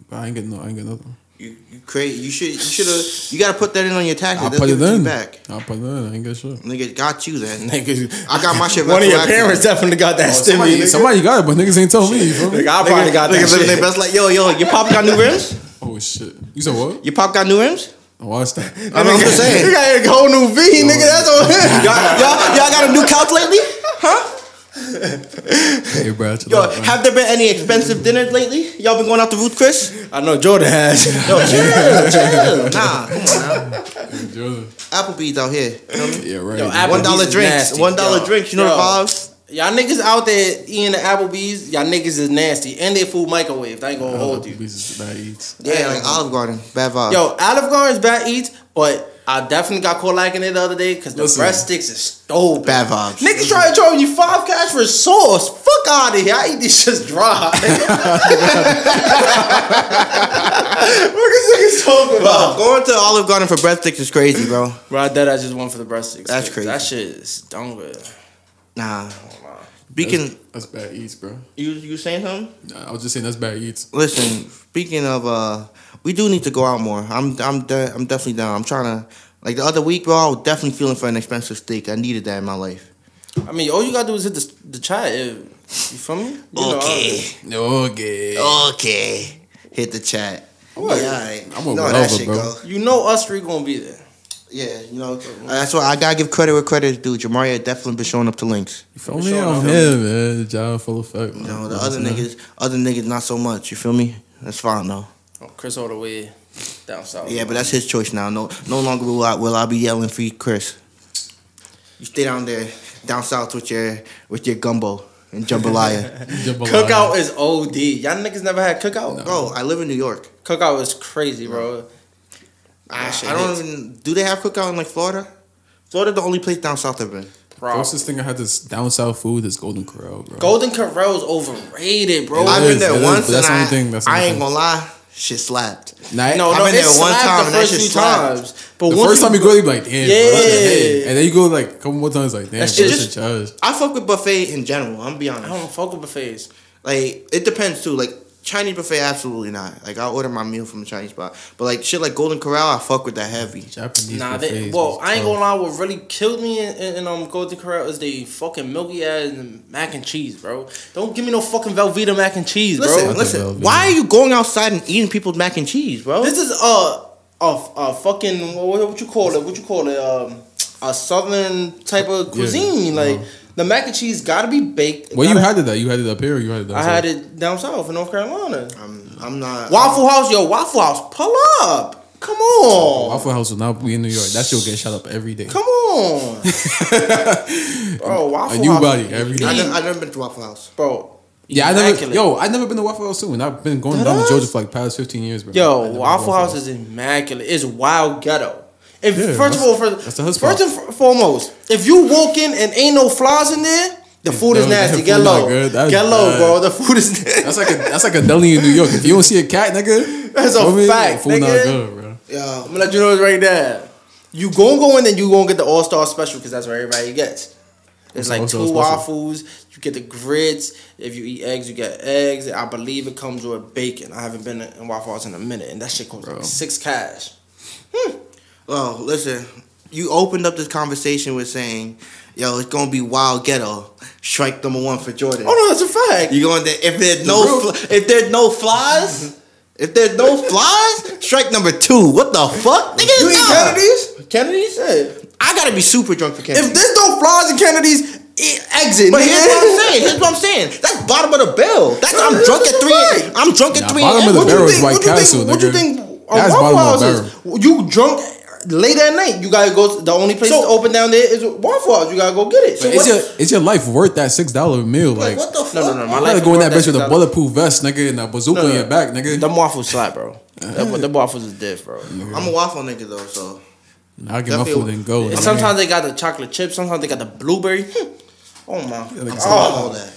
B: But I ain't getting no. I ain't getting nothing.
A: You you create. You should. You should have. You gotta put that in on your taxes.
B: I'll
A: They'll
B: put
A: give
B: it
A: to you
B: in.
A: back.
B: I'll put it in. I ain't get shit.
A: Nigga got you then.
C: Nigga,
A: I got my shit back.
C: One of your
A: retroactive.
C: parents definitely got that
B: Oh, Somebody,
C: stimmy. nigga.
B: somebody got it, but niggas ain't tell me. You feel me?
C: Nigga, I probably got that
A: Niggas living
C: shit.
A: best like, yo, yo, your pop got new rims?
B: Oh shit! You said what?
A: Your pop got new rims?
B: Watch that.
A: I'm, I'm just saying.
C: You got a whole new V, nigga. That's on him.
A: Y'all, y'all, y'all got a new couch lately? Huh?
B: Hey, bro. chill
A: Yo,
B: out, man.
A: have there been any expensive dinners lately? Y'all been going out to Ruth Chris?
C: I know Jordan has.
A: Yo, chill, chill. Nah, come on now. Applebee's out here.
B: Yeah, right.
C: Yo. Applebee's
A: One dollar drinks.
C: nasty.
A: One dollar drinks. You know
C: yo.
A: the vibes.
C: Y'all niggas out there eating the Applebee's, y'all niggas is nasty. And they food microwave. I ain't gonna hold you.
B: Applebee's is bad eats.
A: Yeah, like Olive Garden. Bad vibes.
C: Yo, Olive Garden's bad eats, but I definitely got caught lacking it the other day because the
B: Listen.
C: breast sticks is stupid.
A: Bad vibes.
C: Niggas try to charge you five cash for sauce. Fuck out of here. I eat this shits dry. what is niggas talking
A: Bro,
C: about?
A: going to Olive Garden for breadsticks is crazy, bro.
C: Bro, I dead I just went for the breast sticks.
A: That's crazy.
C: That shit is done with.
A: Nah. Speaking,
B: That's bad eats, bro.
A: you you saying something?
B: Nah, I was just saying that's bad eats.
A: Listen, speaking of, uh, we do need to go out more. I'm I'm de- I'm definitely down. I'm trying to, like the other week, bro. I was definitely feeling for an expensive steak. I needed that in my life.
C: I mean, all you gotta do is hit the, the chat. If, you feel me? You know,
A: Okay,
B: Okay.
A: okay. Hit the chat.
C: What?
A: Yeah, all right.
B: I'm
A: You
B: a
A: know how that
B: whatever,
A: shit
B: bro.
A: go.
C: you know us three gonna be there.
A: Yeah, you know. uh, that's why I gotta give credit where credit is due. Jamaria definitely been showing up to links.
B: You feel me?
C: Sure,
B: I'm
C: no.
B: here, man. The job full effect.
A: You know, the other niggas, other niggas, not so much. You feel me? That's fine though.
C: Oh, Chris all the way down south.
A: Yeah, but that's his choice now. No, no longer will I will I be yelling for you, Chris. You stay down there, down south with your with your gumbo and jambalaya.
C: Cookout is OD. Y'all niggas never had cookout?
A: Bro, I live in New York.
C: Cookout is crazy, bro.
A: I,
C: That
A: I don't
C: hits.
A: even. Do they have cookout in like Florida? Florida, the only place down south I've been.
C: Bro.
B: Closest thing I had this down south food is Golden Corral, bro.
C: Golden Corral's overrated, bro.
B: It
A: I've
B: is,
A: been there
B: it is,
A: once,
B: but that's
A: and
B: the only
A: I,
B: thing, that's the
A: I
B: only
A: ain't
B: thing.
A: gonna lie, shit slapped.
B: Nah,
C: no,
A: I've
C: no,
A: been
C: it
A: there one
C: slapped
A: time,
C: the
A: and that
C: first
A: shit
C: few
A: slapped.
C: times. But
B: the
C: once
B: first time you go, you be like, damn,
C: Yeah.
B: bro, what the heck? and then you go like a couple more times, like, damn,
C: That shit just-
B: shit.
A: I fuck with buffet in general. I'm gonna be honest.
C: I don't fuck with buffets.
A: Like it depends too. Like Chinese buffet, absolutely not. Like I'll order my meal from a Chinese spot. But like shit like Golden Corral, I fuck with that heavy.
B: Japanese
C: Nah, they,
B: buffets
C: well, I ain't gonna lie. What really killed me in, in, in um Golden Corral is they fucking milky ass mac and cheese, bro. Don't give me no fucking Velveeta mac and cheese, bro.
A: Listen, listen.
B: Velveeta.
A: Why are you going outside and eating people's mac and cheese, bro?
C: This is a a, a fucking what, what you call it? What you call it? Um, a southern type of cuisine. like
B: uh-huh.
C: The mac and cheese got to be baked.
B: Well, you had it that you had it up here. Or you had it. Down
C: I
B: south?
C: had it down south in North Carolina.
A: I'm, I'm not.
C: Waffle House, yo, Waffle House, pull up. Come on.
B: Waffle House will not be in New York. That shit will get shut up every day.
C: Come on. bro, Waffle
B: A new
C: House.
B: body every day.
A: I never, I never been to Waffle House.
C: Bro.
B: Yeah, I never.
C: immaculate.
B: Yo, I never been to Waffle House too, and I've been going
C: Dead
B: down to? Georgia for like past fifteen years, bro.
C: Yo,
B: never been to
C: Waffle House is immaculate. It's wild ghetto. If
B: Yeah,
C: first of all, first, first and foremost, if you walk in and ain't no flies in there, the food is
B: No, that
C: nasty. Get low. Get low, bro. The food is.
B: That's like a that's like a deli in New York. If you don't see a cat, nigga,
C: That's a
B: me?
C: fact,
B: Food not
C: nigga.
B: good, bro.
A: Yeah.
C: I'm gonna let you know it's right there. You gon' go in and you gonna get the All Star Special because that's what everybody gets. It's like two
B: Special?
C: waffles. You get the grits. If you eat eggs, you get eggs. I believe it comes with bacon. I haven't been in Waffle House in a minute, and that shit costs like six cash. Hmm.
A: Well, listen. You opened up this conversation with saying, "Yo, it's gonna be wild ghetto." Strike number one for Jordan.
C: Oh no, that's a fact.
A: You going there? If there's no,
B: real-
A: fl- if there's no flies, mm-hmm. if there's no flies, strike number two. What the fuck, nigga?
C: You eat Kennedy's? Kennedy's? Yeah.
A: I gotta be super drunk for Kennedy.
C: If there's no flies in Kennedy's, exit.
A: But here's what I'm saying. Here's what I'm saying. That's bottom of the bill. That's I'm drunk at three. I'm drunk at
B: Nah,
A: three.
B: bottom
A: a.m.
B: of the
C: What
B: barrel is
C: think?
B: White
C: What you
B: Castle,
C: think? What you think? on
B: That's bottom of the
C: Houses, You drunk late at night. You gotta go. The only place
A: So-
C: to open down there is Waffle House. You gotta go get it. So
B: is your is your life worth that six dollar meal?
A: Like
B: Like,
A: what the fuck?
C: No, no, no. My
B: you
C: life
B: gotta go in that bitch with a bulletproof vest, nigga, and a bazooka
C: No,
B: in
C: no.
B: your back, nigga.
C: Them waffles slap, bro. Them, them waffles is diff, bro.
A: I'm a waffle nigga though, so
B: I'll get my food and go.
C: And sometimes they got the chocolate chips. Sometimes they got the blueberry. Oh my!
B: like
A: all
C: Oh,
A: that.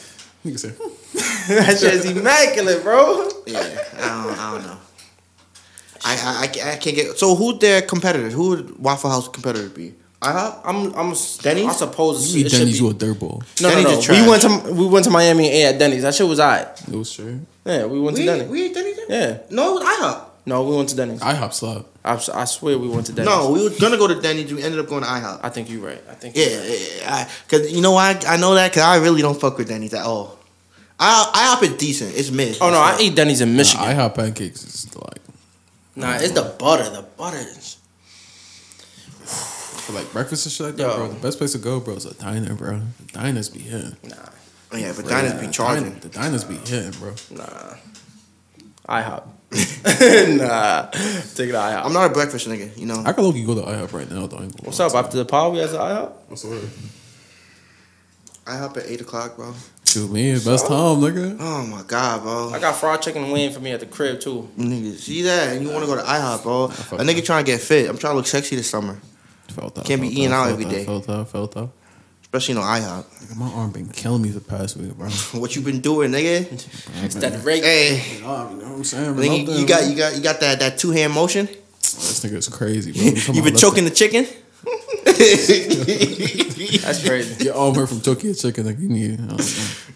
B: Nigga say,
C: that shit's immaculate, bro.
A: Yeah, I don't, I don't know. I, I, I can't get. So who their competitor? Who would Waffle House competitor be? IHOP.
C: I'm I'm
A: Denny's?
C: I suppose
B: You
C: it should
B: Denny's
C: be.
B: you a dirt ball.
C: No, no,
A: Denny's
C: no.
A: is trash.
C: We went to we went to Miami and ate at Denny's. That shit was alright.
B: It was straight.
C: Yeah, we went
A: We
C: to Denny's.
A: we ate Denny's.
C: Yeah.
A: No, it was IHOP.
C: No, we went to Denny's.
B: I hop slap.
C: I, I swear we went to Denny's.
A: No, we were gonna go to Denny's. We ended up going to IHOP.
C: I think you're right. I think
A: Yeah,
C: right.
A: yeah, yeah. I, cause you know why I know that? Cause I really don't fuck with Denny's at all. I IHOP is decent. It's mid.
C: Oh no, I eat Denny's in Michigan.
B: Nah, I hop pancakes is like
C: Nah, it's the butter. The butter is.
B: for like breakfast and shit like that,
C: Yo.
B: bro. The best place to go, bro, is a diner, bro. The diners be hitting.
C: Nah,
A: Oh, yeah, but diners be
B: The
A: charging.
B: diner- The diners be hitting, bro.
C: nah. IHOP. nah, take it to IHOP.
A: I'm not a breakfast nigga. You know.
B: I could look you go to IHOP right now, though. I ain't gonna
C: What's
B: lie
C: up
B: to
C: after the pod? We at the IHOP.
B: What's the word?
A: IHOP at eight o'clock, bro.
B: Shoot me, best time, nigga.
A: Oh my god, bro.
C: I got fried chicken waiting for me at the crib too.
A: Nigga, see that? And you want to go to IHOP, bro? A nigga trying to get fit. I'm trying to look sexy this summer,
B: Felt that.
A: Can't be eating
B: that,
A: out
B: felt
A: every
B: that,
A: day.
B: Felt that, felt that.
A: especially no IHOP.
B: Nigga, my arm been killing me the past week, bro.
A: What you been doing, nigga?
C: It's that rate.
A: Hey,
B: You know what I'm saying?
A: nigga, you got you got you got that that two hand motion.
B: Oh, this nigga is crazy, bro.
A: You been choking the chicken.
C: That's crazy.
B: Your arm hurt from choking your chicken like you need. I.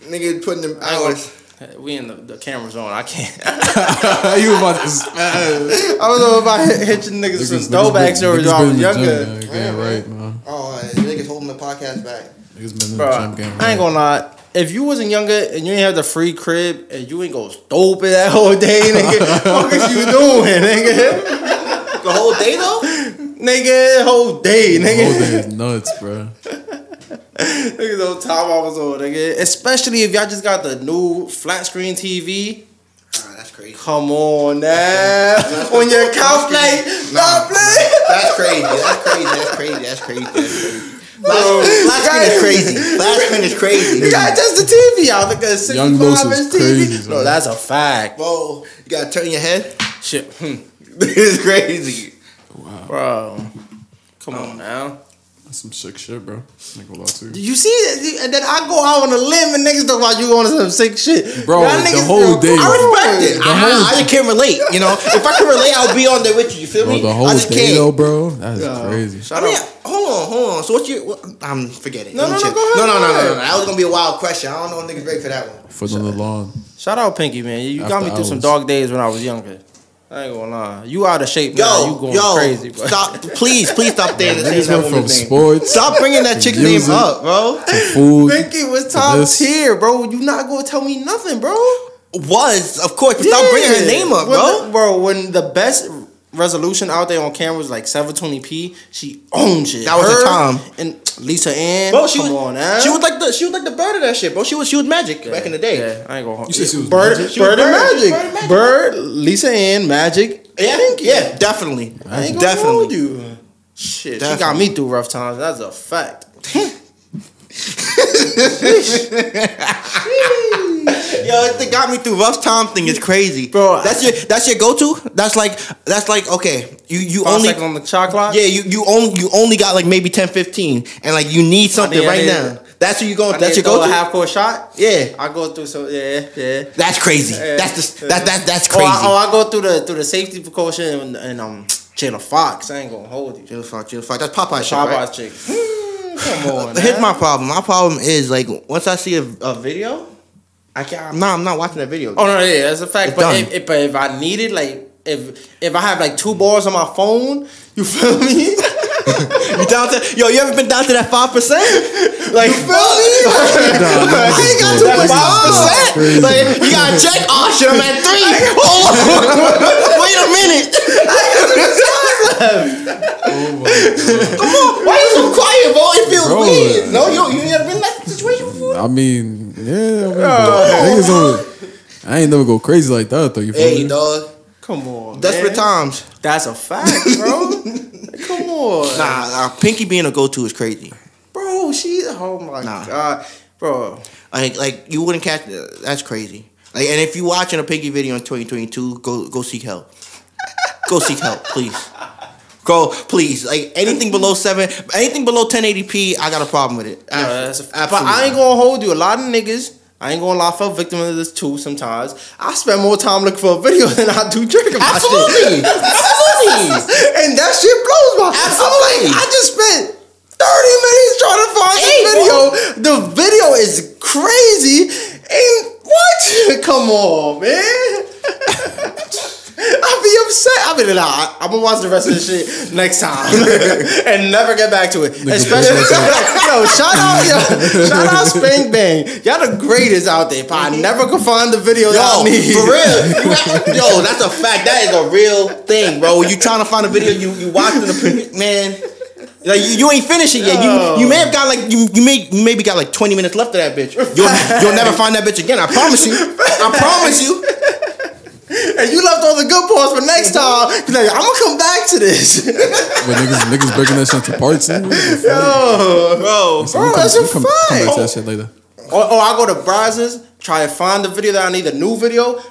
A: Nigga putting them hours.
C: We in the, the camera's on. I can't.
B: you about to smash.
C: I don't know if I hit, hit you niggas some
B: Niggas-
C: throwback
B: niggas
C: stories
B: been-
C: when I was
B: been in the
C: younger.
B: gym, man. Getting right, man.
A: Oh, uh, niggas holding the podcast back.
B: Niggas been in
C: Bro,
B: the gym getting
C: I ain't gonna lie. If you wasn't younger and you ain't have the free crib and you ain't go dope it that whole day, nigga, what is you doing, nigga?
A: The whole day though.
C: Nigga, whole day,
B: The whole day is nuts, bro.
C: Nigga, no time I was on, nigga. Especially if y'all just got the new flat screen TV.
A: Ah, that's crazy.
C: Come on now. On your couch, like, stop playing.
A: That's crazy. That's crazy. That's crazy. That's crazy. That's crazy.
C: Bro,
A: Flat screen is crazy. Flat screen is crazy.
C: You got just the TV out, like 65
B: Young Los is
C: inch TV.
B: crazy,
C: no, that's a fact.
A: Bro, you gotta turn your head.
C: Shit. Hmm.
A: it's crazy.
C: Bro. Come on oh. now.
B: That's some sick shit, bro. Ain't gonna lie to you.
C: You see that? And then I go out on a limb and niggas talk about you on some sick shit.
B: Bro,
C: Y'all
B: the whole
C: feel
B: day.
A: I respect it.
B: The
A: I,
B: whole-
A: I, I just can't relate. You know, if I can relate, I'll be on there with you. You feel
B: Bro,
A: me?
B: the whole
A: I just
B: day
A: can't.
B: though, bro. That is crazy.
C: Shout
A: I mean,
C: out.
A: hold on, hold on. So what's your? What, I'm forgetting. it.
C: No, no, no, go ahead,
A: no, no,
C: go
A: no, no,
C: ahead.
A: no. That was gonna be a wild question. I don't know if niggas ready for that one.
B: Foot on the lawn.
C: Shout out Pinky, man. You got me through some
B: hours.
C: dog days when I was younger. I ain't gonna lie. You out of shape now. You going
A: yo,
C: crazy, bro.
A: stop! Please, please stop saying, saying
B: Niggas
A: that
B: went from
A: woman's
B: sports
A: Stop bringing that chick's name up, bro.
B: to food.
C: Pinky was top
B: this.
C: tier, bro. You not gonna tell me nothing, bro.
A: Was of course, but stop bringing her name up,
C: When
A: bro.
C: the- bro, when the best resolution out there on camera was like 720p, she owned it.
A: That was her time.
C: And Lisa Ann,
A: Bro, she
C: come
A: was,
C: on now.
A: she was like the she was like the bird of that shit, bro. She was she was magic back in the day.
C: Yeah, I ain't gonna.
B: You said she was
C: Bird,
B: Magic?
A: She was
C: Bird, and
A: Bird.
C: Magic.
A: Bird Magic.
C: Bird, Lisa Ann, Magic.
A: Yeah,
C: Pinky.
A: yeah, definitely,
C: I ain't gonna
A: definitely.
C: hold you. Shit, she got me through rough times. That's a fact.
A: Yo, it got me through rough time thing is crazy,
C: Bro,
A: That's your that's your go to. That's like that's like okay. You you
C: Five
A: only
C: on the shot clock.
A: yeah you you only you only got like maybe 10, 15 and like you need something
C: need-
A: right now. That's what you going.
C: I
A: That's your go to.
C: half court shot.
A: Yeah,
C: I go through so yeah yeah.
A: that's crazy.
C: Yeah.
A: That's the that that that's crazy.
C: I, or I go through the through the safety precaution and, and um Jayla Fox. I ain't gonna hold you.
A: Jill Fox. Jill fuck. That's Popeye shit, right?
C: Popeyes chick. Mm, Come on.
A: Here's my problem. My problem is like once I see a, a video, I can't. I'm not. I'm not watching that video.
C: Oh no, yeah, that's a fact.
A: It's
C: but
A: done.
C: if, if but if I need it, like if if I have like two bars on my phone, you feel me?
A: you down to yo? You ever been down to that five percent? Like you feel me? I ain't got too much five percent. Like you gotta check. Oh shit, I'm at three. Hold on. Wait a minute. Come on. Why you so quiet, bro? It feels
B: Bro.
A: weird. No, you you ever been in that situation before?
B: I mean, yeah, I mean, but oh. niggas don't. I ain't never go crazy like that though. You feel
A: Hey,
B: me?
A: dog.
C: Come on,
A: Desperate
C: man.
A: times.
C: That's a fact, bro. Come on,
A: Nah, nah, Pinky being a go-to is crazy.
C: bro. She. Oh my
A: Nah.
C: god, bro.
A: Like, like you wouldn't catch. That's crazy. Like, and if you're watching a Pinky video in 2022, go go seek help. go seek help, please. Go, please. Like anything below seven, anything below 1080p, I got a problem with it.
C: Yeah, that's a, but I ain't gonna hold you. A lot of niggas I ain't gonna lie, I fell victim of this too sometimes. I spend more time looking for a video than I do drinking my
A: Absolutely.
C: shit.
A: Absolutely.
C: and that shit blows my
A: Absolutely.
C: I'm like, I just spent 30 minutes trying to find
A: Hey,
C: this video. The video is crazy. And what? Come on, man. I'll be upset. I'll be like, nah, I'm gonna watch the rest of this shit next time and never get back to it. Especially, yo, shout out, yo, shout out Spank Bang. Y'all the greatest out there. But I never could find the video
A: Yo,
C: need.
A: for real. Yo, that's a fact. That is a real thing, bro. You trying to find a video, you you watching the man. Like you, you ain't finished it yet. You you may have oh. got like you you may you maybe got like twenty minutes left of that bitch. You'll you'll never find that bitch again. I promise you. I promise you.
C: And you left all the good parts for next time. You're like, I'm gonna come back to this.
B: But niggas, niggas breaking that shit into parts. What the fuck?
C: Yo,
A: Bro,
B: So we
C: bro,
B: come-
C: that's a
B: we come, come back to
C: fact.
B: that shit later.
C: Or, or I go to browsers, try to find the video that I need, a new video,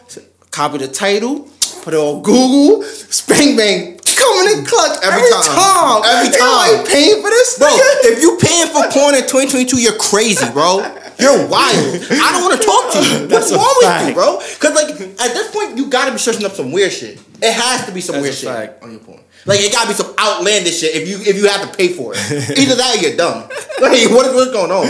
C: copy the title, put it on Google, Spang Bang, coming in clutch every,
A: Every
C: time.
A: time. Every
C: You
A: time.
C: ain't paying for this,
A: Bro,
C: nigga.
A: if you paying for porn in 2022, you're crazy, bro. You're wild. I don't want to talk to you. What's
C: That's
A: wrong with you, bro? Because like at this point, you gotta be searching up some weird shit. It has to be some
C: That's
A: weird
C: a
A: shit on your porn. Like it gotta be some outlandish shit if you if you have to pay for it. Either that or you're dumb. Like what is what's going on?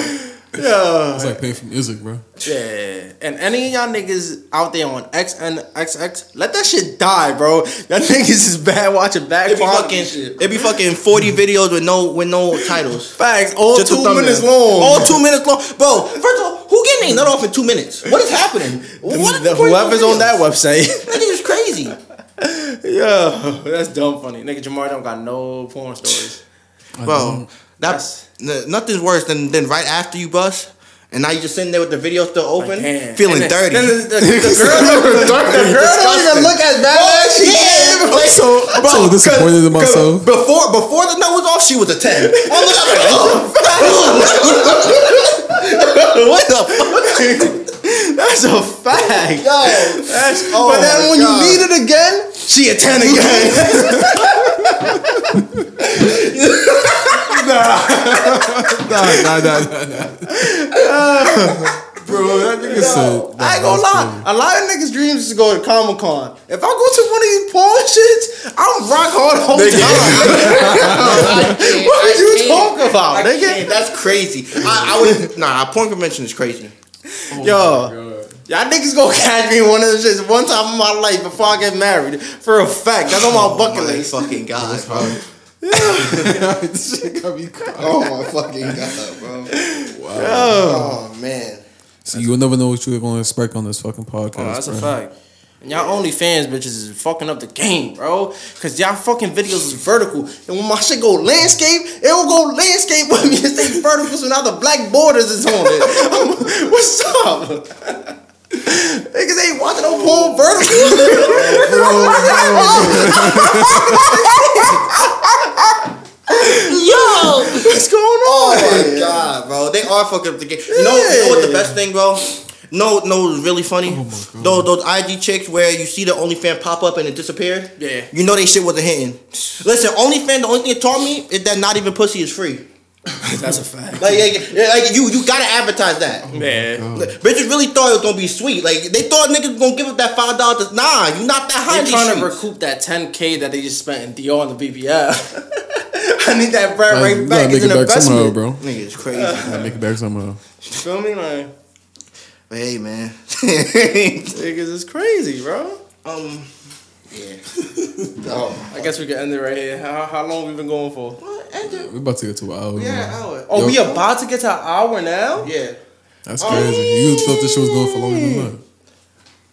C: Yeah.
B: It's like paying for music, bro.
C: Yeah. And any of y'all niggas out there on X and XNXX, let that shit die, bro. Y'all niggas is bad watching bad
A: It be fucking
C: shit.
A: it be fucking 40 videos with no with no titles.
C: Facts, all
A: Just
C: two minutes long.
A: All two minutes long. Bro, first of all, who getting their nut off in two minutes? What is happening? What is
C: The-
A: the
C: whoever's on that
A: videos?
C: website.
A: Nigga is crazy.
C: Yeah, that's dumb funny. Nigga Jamar don't got no porn stories.
B: I
A: Bro,
B: don't-
A: that's n- nothing's worse than than right after you bust. And now you just sitting there with the video still open,
C: Damn.
A: feeling
C: then-
A: dirty.
C: then the, the, the girl, don't- the, girl don't even look as bad as she
A: yeah,
C: is.
A: like,
B: so- I'm so disappointed in myself.
A: Before before the nut was off, she was a ten. I'm like, oh, oh. what the fuck?
C: That's a fact.
A: Yo, that's oh
C: but then when
A: God.
C: you need it again, she a ten again.
B: Nah, nah, nah, nah, nah. Bro, that nigga said.
C: I ain't gonna lie. A lot of niggas' dreams is to go to Comic Con. If I go to one of these porn shits, I'm rock hard the whole time. what are you talking about,
A: I
C: nigga?
A: can't. That's crazy. I, I would nah. Porn convention is crazy.
C: Oh Yo, y'all niggas gonna catch me in one of those shits one time in my life before I get married. For a fact, that's on my oh bucket
A: my
C: list.
A: fucking god, bro.
B: this shit got me crying.
A: Oh my fucking god, bro.
C: Yo,
A: Oh man.
B: So you'll never know what you're gonna expect on this fucking podcast.
C: Oh, that's a fact. And y'all only fans bitches is fucking up the game, bro. Cause y'all fucking videos is vertical. And when my shit go landscape, it will go landscape with me and stay vertical so now the black borders is on it. What's up? Niggas ain't watching no porn vertical.
A: Yo.
C: What's going
A: Oh
C: on?
A: my god, bro. They are fucking up the game. You know, you know what the best thing, bro? No, no, it's really funny. Oh those those IG chicks where you see the OnlyFans pop up and it disappeared.
C: Yeah.
A: You know they shit wasn't hitting. Listen, OnlyFans, the only thing it taught me is that not even pussy is free.
C: That's a fact.
A: Like, like, like, you, you gotta advertise that.
C: Man.
A: Like, Bitches really thought it was gonna be sweet. Like they thought niggas was gonna give up that five dollars. Nah, you not that high.
C: They
A: in these
C: trying to recoup that 10k that they just spent in Dior on the BBL. I need that bread
B: Like,
C: right back.
B: gotta
C: It's
B: make
C: an
B: it back somehow, bro.
A: Nigga, it's crazy.
B: Gotta make it back somehow.
C: You Feel me? Like,
A: But hey, man.
C: niggas is crazy, bro.
A: um. Yeah. oh.
C: I guess we can end it right here. How, how long we been going for?
A: What? End it.
B: We about to get to an hour.
A: Yeah,
B: man.
A: hour.
C: Oh,
B: Yo.
C: we about to get to an hour now?
A: Yeah.
B: That's crazy. You thought this show was going for longer than that.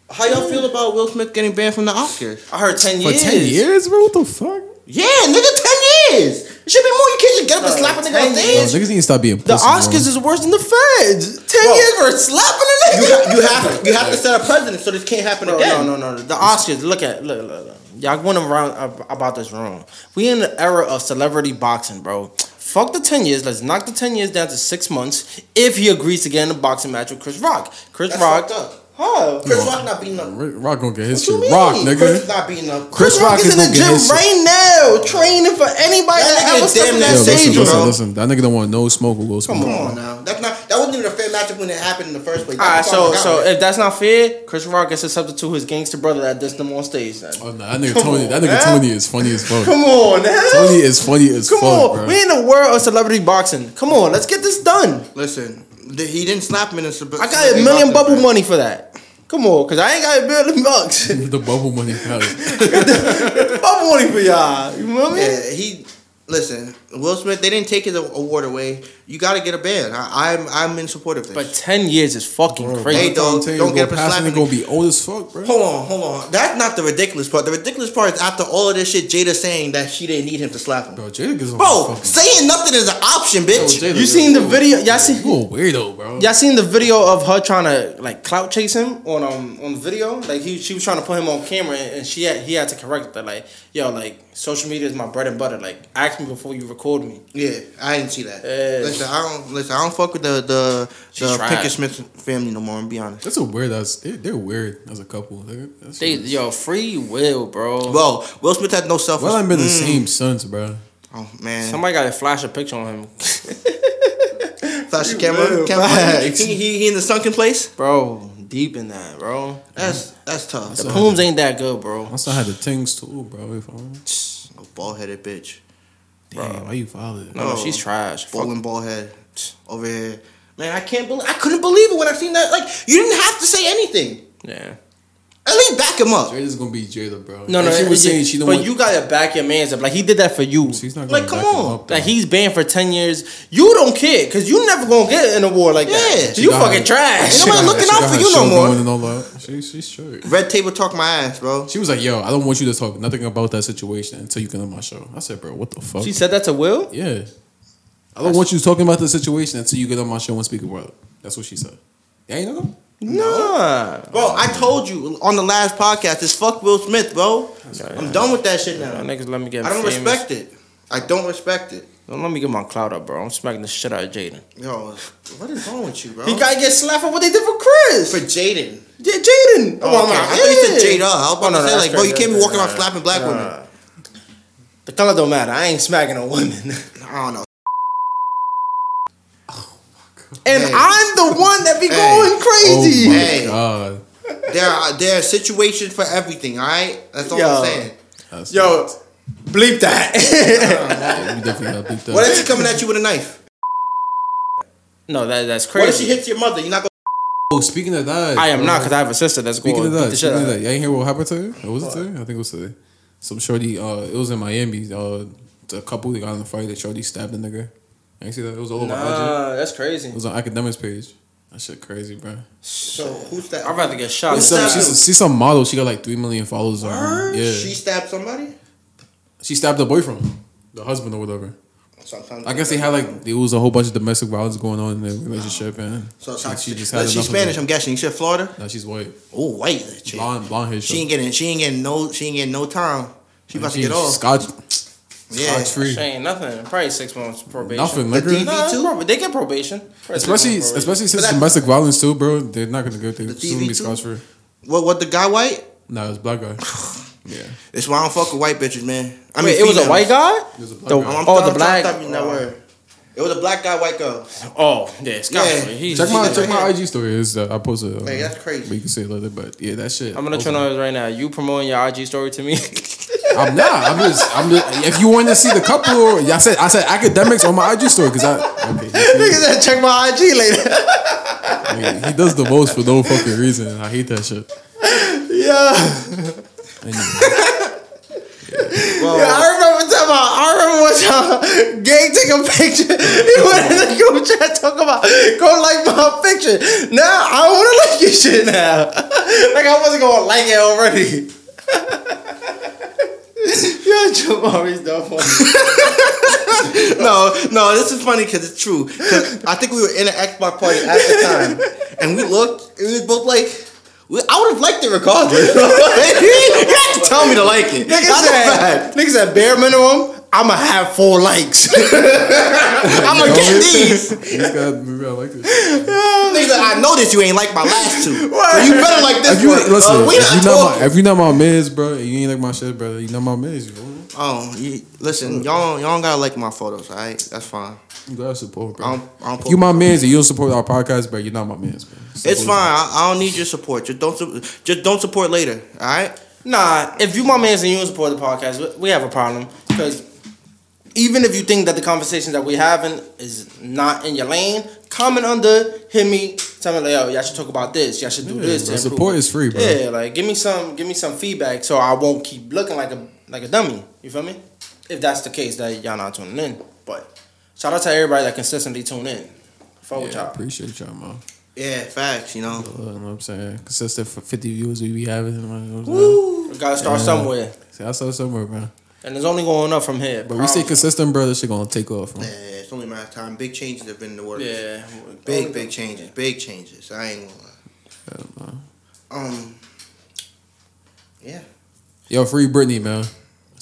A: How y'all feel about Will Smith getting banned from the Oscars?
C: I heard 10 years.
B: For
C: years.
B: ten years, bro. What the fuck?
A: Yeah, nigga, ten years. It should be more. You can't just get up and slap a nigga
C: 10
A: on
B: Bro,
A: stage.
B: niggas need to stop being
C: The
B: pussy,
C: Oscars is worse than the feds. 10
A: Bro.
C: years for slapping a
A: You,
C: nigga.
A: ha- you have you have to set a precedent so this can't happen
C: Bro,
A: again.
C: no, no, no, no. The Oscars, look at, look, look, look. Y'all going around ab- about this wrong. We in the era of celebrity boxing, bro. Fuck the 10 years. Let's knock the 10 years down to six months if he agrees to get in a boxing match with Chris Rock. Chris
A: That's
C: Rock.
A: fucked up.
C: Huh?
A: Chris Rock not beating up.
B: Rock Rock gonna get his
A: What you
B: shit. Rock,
A: mean?
B: nigga.
A: Chris not beating up.
C: Chris,
B: Chris
C: Rock,
B: Rock
C: is
B: is
C: in the gym
B: his shit.
C: right now, training for anybody
A: That
C: that,
A: nigga
C: ever
A: is
C: stepped in that
B: Yo,
C: stage,
B: listen, listen,
C: bro.
B: listen. That nigga don't want no smoke or go smoke.
A: Come on now. That's not. That wasn't even a fair matchup when it happened in the first place.
C: All right, so so
A: got it.
C: if that's not fair, Chris Rock gets accepted to his gangster brother that dissed him on stage. Then.
B: Oh no, that nigga
C: Come
B: Tony.
C: on,
B: that nigga
C: man.
B: Tony is funny as fuck.
C: Come on, now.
B: Tony is funny as
C: Come
B: fuck,
C: on,
B: bro.
C: we in the world of celebrity boxing. Come on, let's get this done.
A: listen, th- he didn't slap him in the. sub-
C: I got a million bubble money for that. Come on, cause I ain't got a million bucks.
B: the bubble money. hell.
C: bubble money for y'all. You know what I mean?
A: Yeah, he. Listen, Will Smith. They didn't take his award away. You got to get a ban. I, I'm I'm in support of this.
C: But ten years is fucking
B: Bro,
C: crazy.
A: Hey,
B: by the time
A: dog, don't get up and slap
B: him,
A: him.
B: gonna be old as fuck, bro.
A: Hold on, hold on. That's not the ridiculous part. The ridiculous part is after all of this shit, Jada saying that she didn't need him to slap him.
B: Bro, Jada gets on
A: Bro, saying nothing is an option, bitch.
B: Jada-
C: You seen the video? Y'all seen?
B: You a weirdo, bro.
C: Y'all seen the video of her trying to like clout chase him on um on video? Like he she was trying to put him on camera and and she had he had to correct that like yo like social media is my bread and butter like ask me before you record me.
A: Yeah, I didn't see that.
C: Yeah.
A: Listen, I don't listen. I don't fuck with the the,
C: She's
A: the
C: trash.
A: Pinkett Smith family no more. I'm be honest.
B: That's a weird ass. They're, they're weird as a couple. They're, that's
C: They
B: weird.
C: yo free will, bro.
A: Well, Will Smith had no self.
B: well, I've been the
A: Mm.
B: same sons, bro.
A: Oh man,
C: Somebody got to flash a picture on him,
A: flash the camera. Camera. He, he, he in the sunken place.
C: bro. Deep in that, bro.
A: That's that's tough.
C: The plumes ain't that good, bro.
B: I son had the things too, bro. If I'm,
A: A bald headed bitch,
B: damn, why you follow
C: No, no,
A: Oh.
C: she's trash. Fuck.
A: bowling ball head over here. Man, I can't believe. I couldn't believe it when I seen that. Like you didn't have to say anything.
C: Yeah.
A: At least back him up.
B: Jada's gonna be Jada, bro.
C: No, no,
B: Like, she was
C: it-
B: saying she don't
C: But
B: want.
C: you gotta back your man's up. Like he did that for you.
B: she's not gonna
A: Like, come
B: back him
A: on.
B: up, bro.
C: Like he's banned for ten years. You don't care because you never gonna get an award like that.
A: Yeah.
C: So
A: She
C: you fucking
B: her-
C: trash.
A: Ain't nobody looking out for you no more.
B: Going And all that. She, she's straight.
A: Red table talk my ass, bro.
B: She was like, "Yo, I don't want you to talk nothing about that situation until you get on my show." I said, "Bro, what the fuck?"
C: She said that to Will.
B: "Yeah, I don't want you talking about the situation until you get on my show and speak about it." That's what she said. Yeah, you know.
C: Nah.
A: Bro, I told you on the last podcast, it's fuck Will Smith, bro. I'm done with that shit now.
C: Y'all niggas let me get.
A: I don't
C: famous.
A: respect it. I don't respect it.
C: Don't let me get my clout up, bro. I'm smacking the shit out of Jaden.
A: Yo, what is wrong with you, bro?
C: He gotta get slapped for what they did for Chris.
A: for Jaden.
C: yeah, Jaden.
A: Oh, oh okay. I thought you said Jada. I was about
C: Oh, no,
A: to say, like, bro, you can't be walking around
C: Nah,
A: slapping black
C: nah.
A: women.
C: The color don't matter. I ain't smacking a woman.
A: I don't know.
C: Oh, and
A: Hey.
C: I'm the one that be
A: Hey.
C: going crazy.
B: Oh my
A: Hey.
B: god,
A: There are there are situations for everything. All right, that's all
C: Yo.
A: I'm saying.
B: That's
C: Yo, bleep that.
B: Yeah, we definitely gotta that.
A: What if she coming at you with a knife?
C: no, that that's crazy.
A: What if she hits your mother? You're not gonna.
B: Oh, speaking of that,
C: I am not because I have a sister that's going
B: Speaking
C: to
B: of
C: beat
B: that,
C: the shit
B: speaking
C: out
B: of
C: of
B: that, y'all ain't hear what happened to today? Or was it today? I think it was today. Some shorty, uh, it was in Miami. Uh, a couple that got in a fight, that shorty stabbed a nigga. You see that? It was all over IG.
C: Nah, that's crazy.
B: It was on Akademiks page. That shit crazy, bro.
A: So who's that?
C: I'd rather get shot.
B: She's some,
A: that?
B: she's, she's some model. She got like three million followers on.
A: Word?
B: Yeah,
A: She stabbed somebody.
B: She stabbed her boyfriend, the husband or whatever.
A: Sometimes
B: I guess they had like there was a whole bunch of domestic violence going on in their relationship, and
A: So
B: she, she just had
A: she's
B: enough of
A: Spanish. I'm guessing. You said Florida.
B: No, she's white,
A: Oh, white. that chick.
B: blonde, blonde hair.
A: She ain't getting. She ain't getting no. She ain't getting no time. She about to get off.
B: Scotch.
A: Yeah,
B: free.
C: She ain't nothing. Probably six months probation.
B: Nothing,
A: But
B: nigga.
A: DV
C: Nah,
A: too?
C: prob- they get probation. Probably
B: Especially,
C: probation.
B: especially since
A: that-
B: domestic violence too, bro. They're not gonna go. They're
A: The
B: still gonna be
A: TV too?
B: scotch free.
A: What? What? The guy white?
B: No, it's black guy. Yeah,
A: That's why I don't fuck with white bitches, man. I
C: Wait, it was a
A: females.
C: white guy.
B: It was a black
C: The-
B: guy.
A: I'm,
C: Oh, the black-
A: Stop using that word. It was a black guy, white girl.
C: Oh, yeah, Scott.
A: Yeah.
C: He's,
B: Check my check my IG story. Is uh, I posted. Uh,
A: Hey, that's crazy.
B: But you can say it later. But yeah, that shit.
C: I'm gonna turn on this right now. You promoting your IG story to me?
B: I'm not. I'm just. I'm just. If you want to see the couple, I said. I said Akademiks on my IG story because I. Okay. you see?
C: said check my IG later.
B: I mean, he does the most for no fucking reason. I hate that shit.
C: yeah.
A: Well,
C: Yeah, I remember talking about. I remember one time, Gang took a picture. He went in the group chat talking about go like my picture. Now I want to like your shit now. like I wasn't gonna like it already. Yo, Jamari's for me.
A: no, no, this is funny because it's true. 'Cause I think we were in an Xbox party at the time, and we looked, and we was both like, I would have liked it regardless. you had to tell me to like it.
C: Niggas
A: That's a
C: said,
A: fact.
C: nigga said bare minimum. I'ma have four likes.
A: I'm gonna get these.
B: He's got, maybe I like this.
A: Nigga, I know that you ain't like my last two, so you better like this
B: If you
A: one.
B: listen,
A: Uh, we
B: if you not
A: talking.
B: my, if you not my mans, bro, and you ain't like my shit, brother. You not my mans. You know?
A: Oh, you, listen, y'all, y'all don't gotta like my photos, all right? That's fine.
B: You gotta support, bro.
A: I don't, I don't
B: you my man's and you don't support our podcast, but You're not my man's, bro.
A: It's fine. I, I don't need your support. Just don't su- just don't support later. All right.
C: Nah, if you my man and you don't support the podcast, we- we have a problem. Because even if you think that the conversation that we having is not in your lane, comment under, hit me, tell me like, yo, y'all should talk about this. Y'all should do
B: Yeah,
C: this.
B: bro,
C: to
B: support is free, bro.
C: Yeah, like give me some, give me some feedback so I won't keep looking like a like a dummy. You feel me? If that's the case, that y'all not tuning in. But shout out to everybody that consistently tune in. Fuck with
B: Yeah, I
C: y'all.
B: appreciate y'all, man.
A: Yeah, facts. You know.
B: Uh, you know what I'm saying? Consistent for 50 views we be having. You know what
C: Woo! We gotta start
B: Yeah.
C: somewhere,
B: See, I saw somewhere, man.
C: and it's only going up from here.
B: But we stay consistent, bro. This shit gonna take off.
A: Yeah, it's only a matter of time. Big changes have been in the works.
C: Yeah,
A: Big, big changes. Big changes. I ain't gonna
B: Yeah, man.
A: lie. Um. Yeah.
B: Yo, free Britney, man.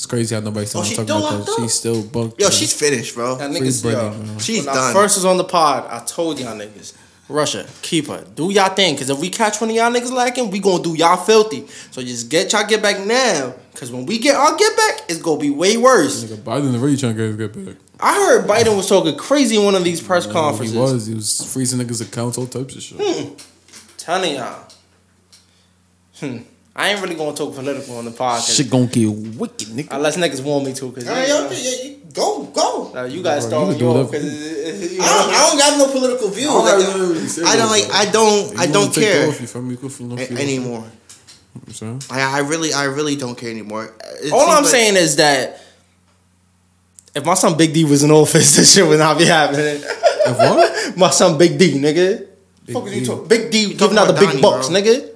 B: It's crazy how nobody's
A: Oh,
B: talking
A: she
B: talking
A: still
B: about
A: locked
B: that.
A: up?
B: She's still bunked.
A: Yo, she's finished, bro.
C: That
B: Free
C: niggas,
B: Britney,
C: yo,
B: man.
A: She's
C: when
A: done.
C: I first was on the pod, I told y'all niggas, Russia, keep her. Do y'all thing. Cause if we catch one of y'all niggas lacking, we gonna do y'all filthy. So just get y'all get back now. Cause when we get our get back, it's gonna be way worse.
B: Nigga, Biden already trying to get his get back.
C: I heard Biden was talking crazy in one of these press
B: Yeah,
C: conferences.
B: He was. He was freezing niggas' accounts, all types of shit.
C: Telling y'all. Hmm. I ain't really gonna talk political on the podcast.
B: Shit gonna get wicked, nigga.
C: Unless niggas want me to, cause
A: All right,
C: you,
A: yo,
C: know,
A: yeah, go, go.
C: Nah, you guys start
B: you
C: with
B: do
C: yours, cause it- it- you
A: I don't, I don't got no political views.
B: I don't
A: Like,
B: got nothing to say
A: I don't like. I don't.
B: You
A: I don't care
B: Off, you feel me? Go for no
A: a- anymore.
B: I'm saying?
A: I, I really, I really don't care anymore. It
C: All I'm
A: like-
C: saying is that if my son Big D was in office, this shit would not be happening.
B: If what?
C: my son Big D, nigga.
B: Big
C: Fuck is you
B: D.
C: talking? Big D giving out the big
A: Donnie,
C: bucks,
A: bro.
C: nigga.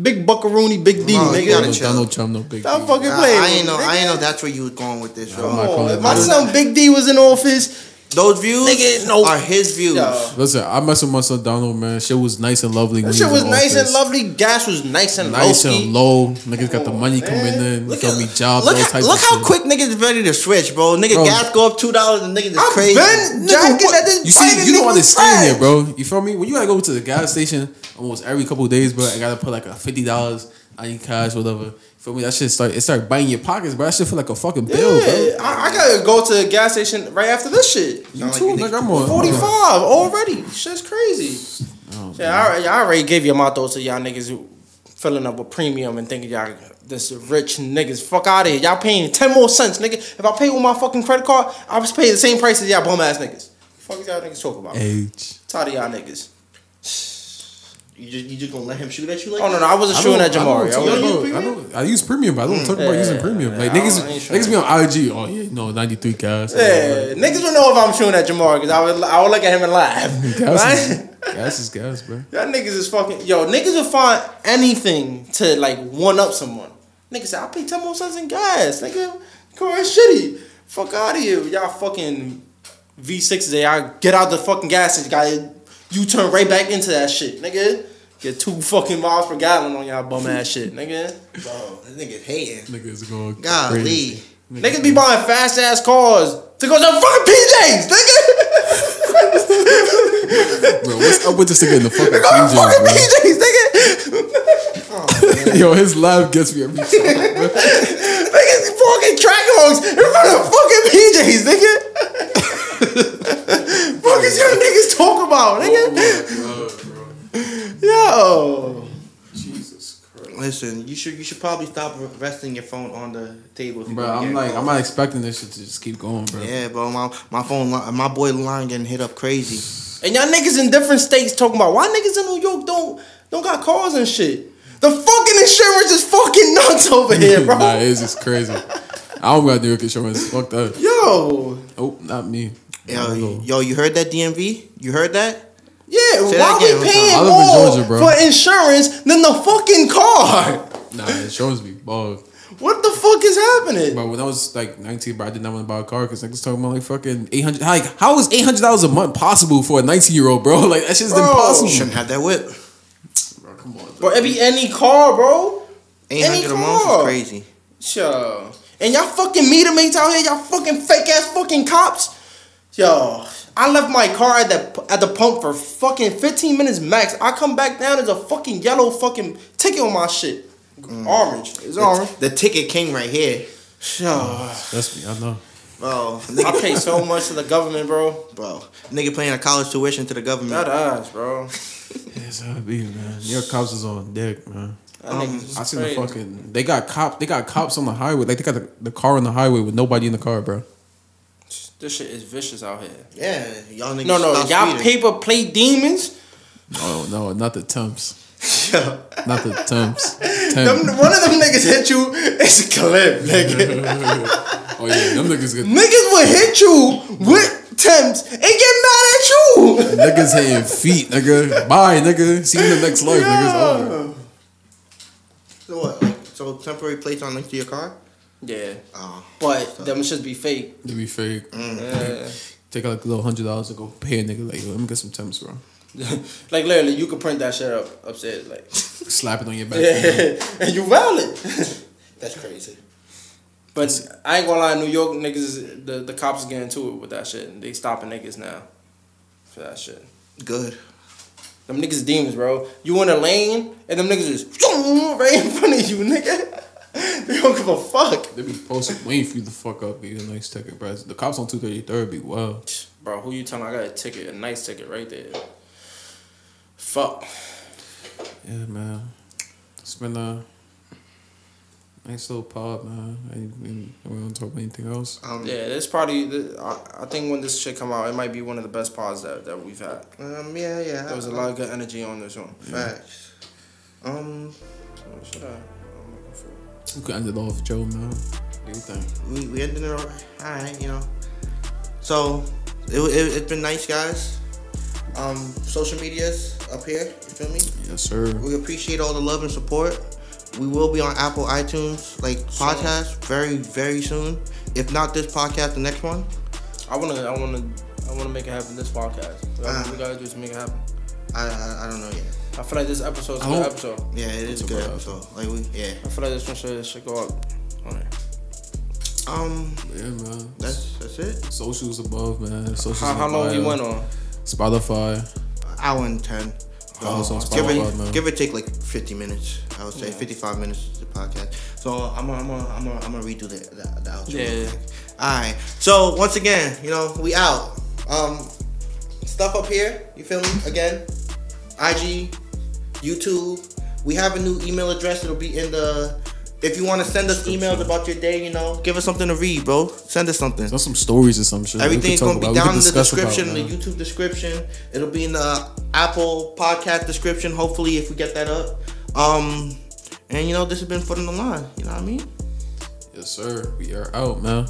C: Big buckaroony, Big D,
A: No, you
C: nigga.
A: gotta
B: Donald,
A: chill.
B: Donald Trump, no big.
C: Stop
B: deal.
C: fucking
A: I,
C: playing.
A: I
C: with
A: ain't know.
C: me,
A: I ain't know that's where you was going with this,
B: I'm
A: bro.
B: not
C: Come on,
B: calling
C: if
B: it
C: my son Big D was in office,
A: Those views
C: Nigga, no.
A: are his views.
C: Yo.
B: Listen, I mess with my son Donald, man. Shit was nice and lovely. when
C: that shit was
B: in
C: nice and lovely. Gas was nice and
B: Nice
C: low-key.
B: and low. Niggas got the money
C: man.
B: coming in. You
A: Look,
B: feel
A: at,
B: me? Jobs,
A: look,
B: all
A: how-
B: types
A: look
B: of
A: how
B: shit.
A: quick niggas ready to switch, bro. Nigga,
B: Bro.
A: gas go up two dollars and niggas is
C: I've
A: crazy.
C: been
B: Nigga,
C: jacking
B: what?
C: that this
B: You see, you don't
C: nigga was
B: understand
C: trash.
B: it, bro. You feel me? When you gotta go to the gas station almost every couple of days, bro, I gotta put like a fifty dollars on your cash, whatever. Feel me? That shit start it start biting your pockets, bro. That shit feel like a fucking bill,
C: Yeah,
B: bro.
C: I, I gotta go to the gas station right after this shit.
B: You
A: Sound
B: too,
A: you
B: nigga. I'm on
C: 45 already. Shit's crazy.
B: Oh,
C: Yeah, I, already- I already gave you my thoughts to y'all niggas who filling up with premium and thinking y'all this rich niggas. Fuck out of here. Y'all paying 10 more cents, nigga. If I pay with my fucking credit card, I was paying the same price as y'all bum ass niggas. Fuck is y'all niggas talking about?
B: Age.
C: Tired of y'all niggas.
A: You just, you just gonna let him shoot at you like
C: Oh, no, no. I wasn't
B: I
C: shooting at Jamari.
B: I,
C: I
B: I,
C: was-
B: know, I, know, I use premium, but I don't talk about mm.
C: Yeah,
B: using premium. Like
C: yeah, I
B: niggas,
C: don't- I ain't sure.
B: niggas be on IG. Oh yeah, no, ninety three gas.
C: Yeah, niggas would know if I'm shooting at Jamari because I would, I would look at him and laugh.
B: gas,
C: Right?
B: is, gas is gas, bro.
C: Y'all niggas is fucking yo. Niggas will find anything to like one up someone. Niggas say I pay ten more cents in gas. Nigga, car is shitty. Fuck out of here. Y'all fucking V sixes. Y'all get out the fucking gas station. Got you turn right back into that shit, nigga. Get two fucking miles per gallon on y'all bum ass shit, nigga.
A: Bro, this nigga's hating.
B: Niggas going
A: Golly.
B: crazy.
C: Niggas be buying fast ass cars to go to fucking PJs, nigga.
B: Bro, what's up with this nigga in the fucking
C: Go to fucking
B: PJs,
C: PJs, nigga.
B: bro? Yo, his laugh gets me every time.
C: Niggas fucking track hogs in front of fucking PJs, nigga. Fuck is y'all niggas talk about, nigga? Oh Yo.
B: Jesus Christ.
A: Listen, you should you should probably stop resting your phone on the table.
B: Bro, I'm like. I'm not expecting this shit to just keep going, bro.
A: Yeah, bro, my my phone, my boy line getting hit up crazy.
C: And y'all niggas in different states talking about why niggas in New York don't don't got cars and shit. The fucking insurance is fucking nuts over here, bro.
B: nah, it's just crazy. I don't got New York insurance. Fuck that.
C: Yo.
B: Oh, not me.
A: Yo, yo, you heard that DMV? You heard that?
C: Yeah,
A: Say
C: why
A: that again,
C: we paying?
B: I
C: more
B: Georgia,
C: for insurance than the fucking car?
B: Nah, insurance be bugged.
C: What the fuck is happening?
B: But when I was like 19, bro, I did not want to buy a car because niggas talking about like fucking 800. Like, how is $800 a month possible for a 19 year old, bro? Like, that shit's
C: Bro.
B: impossible.
A: Shouldn't have that whip.
B: Bro, come on.
C: Bro, it be any car, bro.
A: Eight hundred a month
C: car.
A: is crazy.
C: Sure. And y'all fucking meter mates out here, y'all fucking fake ass fucking cops. Yo, I left my car at the at the pump for fucking 15 minutes max. I come back down, there's a fucking yellow fucking ticket on my shit. Orange. It's orange.
A: The, the ticket king right here.
C: Yo.
B: That's me, I know.
A: Bro,
C: I pay so much to the government, bro.
A: bro, nigga paying a college tuition to the government.
C: That ass, bro.
B: Yes, how it be, man. Your cops is on deck, man.
A: Um,
B: I seen
C: crazy.
B: the fucking. They got cops. They got cops on the highway. Like they got the, the car on the highway with nobody in the car, bro.
C: This shit is vicious out here.
A: Yeah, y'all niggas.
C: No, no,
A: stop
C: y'all
A: speeding.
C: paper plate demons.
B: Oh no, not the temps.
A: Yo,
B: Not the temps.
A: them, one of them niggas hit you. It's a clip, nigga.
B: Oh yeah, them niggas get
A: niggas will hit you with temps and get mad at you.
B: niggas hitting feet, nigga. Bye, nigga. See you in the next life, niggas. Oh.
A: So what? Like, so temporary plates on next to your car?
C: Yeah,
A: Oh,
C: but them should be fake.
B: They be fake. Mm.
C: Yeah.
B: Take like a little hundred dollars to go pay a nigga like, let me get some temps, bro.
C: like literally, you could print that shit up upstairs, like,
B: Slap it on your back.
C: yeah, and you valid.
A: that's crazy.
C: But I ain't gonna lie, New York niggas, the the cops getting to it with that shit. And they stopping niggas now for that shit.
A: Good.
C: Them niggas demons, bro. You in a lane and them niggas just right in front of you, nigga. They don't give a fuck,
B: They be posted waiting for you to fuck up, get a nice ticket, bro. The cops on two thirty third be wild.
C: bro. Who you telling? I got a ticket, a nice ticket right there. Fuck.
B: Yeah, man. It's been a nice little pod, man. I, we don't want to talk about anything else.
A: Um,
C: Yeah, this probably. I, I think when this shit come out, it might be one of the best pods that, that we've had.
A: Um, yeah, yeah.
C: There was a lot of good energy on this one.
A: Facts. Um,
C: What should I? I'm looking for.
B: We could end it off, Joe, man. What do you think?
A: we, we ended it all right, you know. So, it, it, it's been nice, guys. Um, social medias up here, you feel me?
B: Yes, sir.
A: We appreciate all the love and support. We will be on Apple iTunes, like podcast, very, very soon. If not this podcast, the next one.
C: I wanna, I wanna, I wanna make it happen. This podcast. What
A: Ah.
C: we gotta do to make it happen.
A: I, I, I don't know yet.
C: I feel like this episode's a
B: I
C: good episode.
A: Yeah, it is a good
B: good
A: episode. Like we, yeah.
C: I feel like this one should, should go up on it.
A: Um,
B: Yeah, man.
A: that's that's it.
B: Socials above, man. Socials
C: How, how
B: the
C: long we went on?
B: Spotify.
A: Hour and ten.
B: Follow us on
A: give
B: Spotify,
A: it,
B: man.
A: give it take like fifty minutes. I would say
C: Yeah.
A: fifty-five minutes to the podcast. So I'm gonna, I'm gonna, I'm gonna, I'm gonna redo the, the, the outro. real
C: Yeah.
A: All right. So once again, you know, we out. Um, stuff up here. You feel me? Again, IG, YouTube. We have a new email address. It'll be in the. If you want to send us emails about your day, you know, give us something to read, bro. Send us something.
B: There's some stories or some shit.
A: Everything's gonna be
B: about.
A: Down in the
B: discuss about,
A: description, the. YouTube description. It'll be in the Apple podcast description. Hopefully, if we get that up. Um, and you know, this has been foot in the line. You know what I mean?
B: Yes, sir. We are out, man.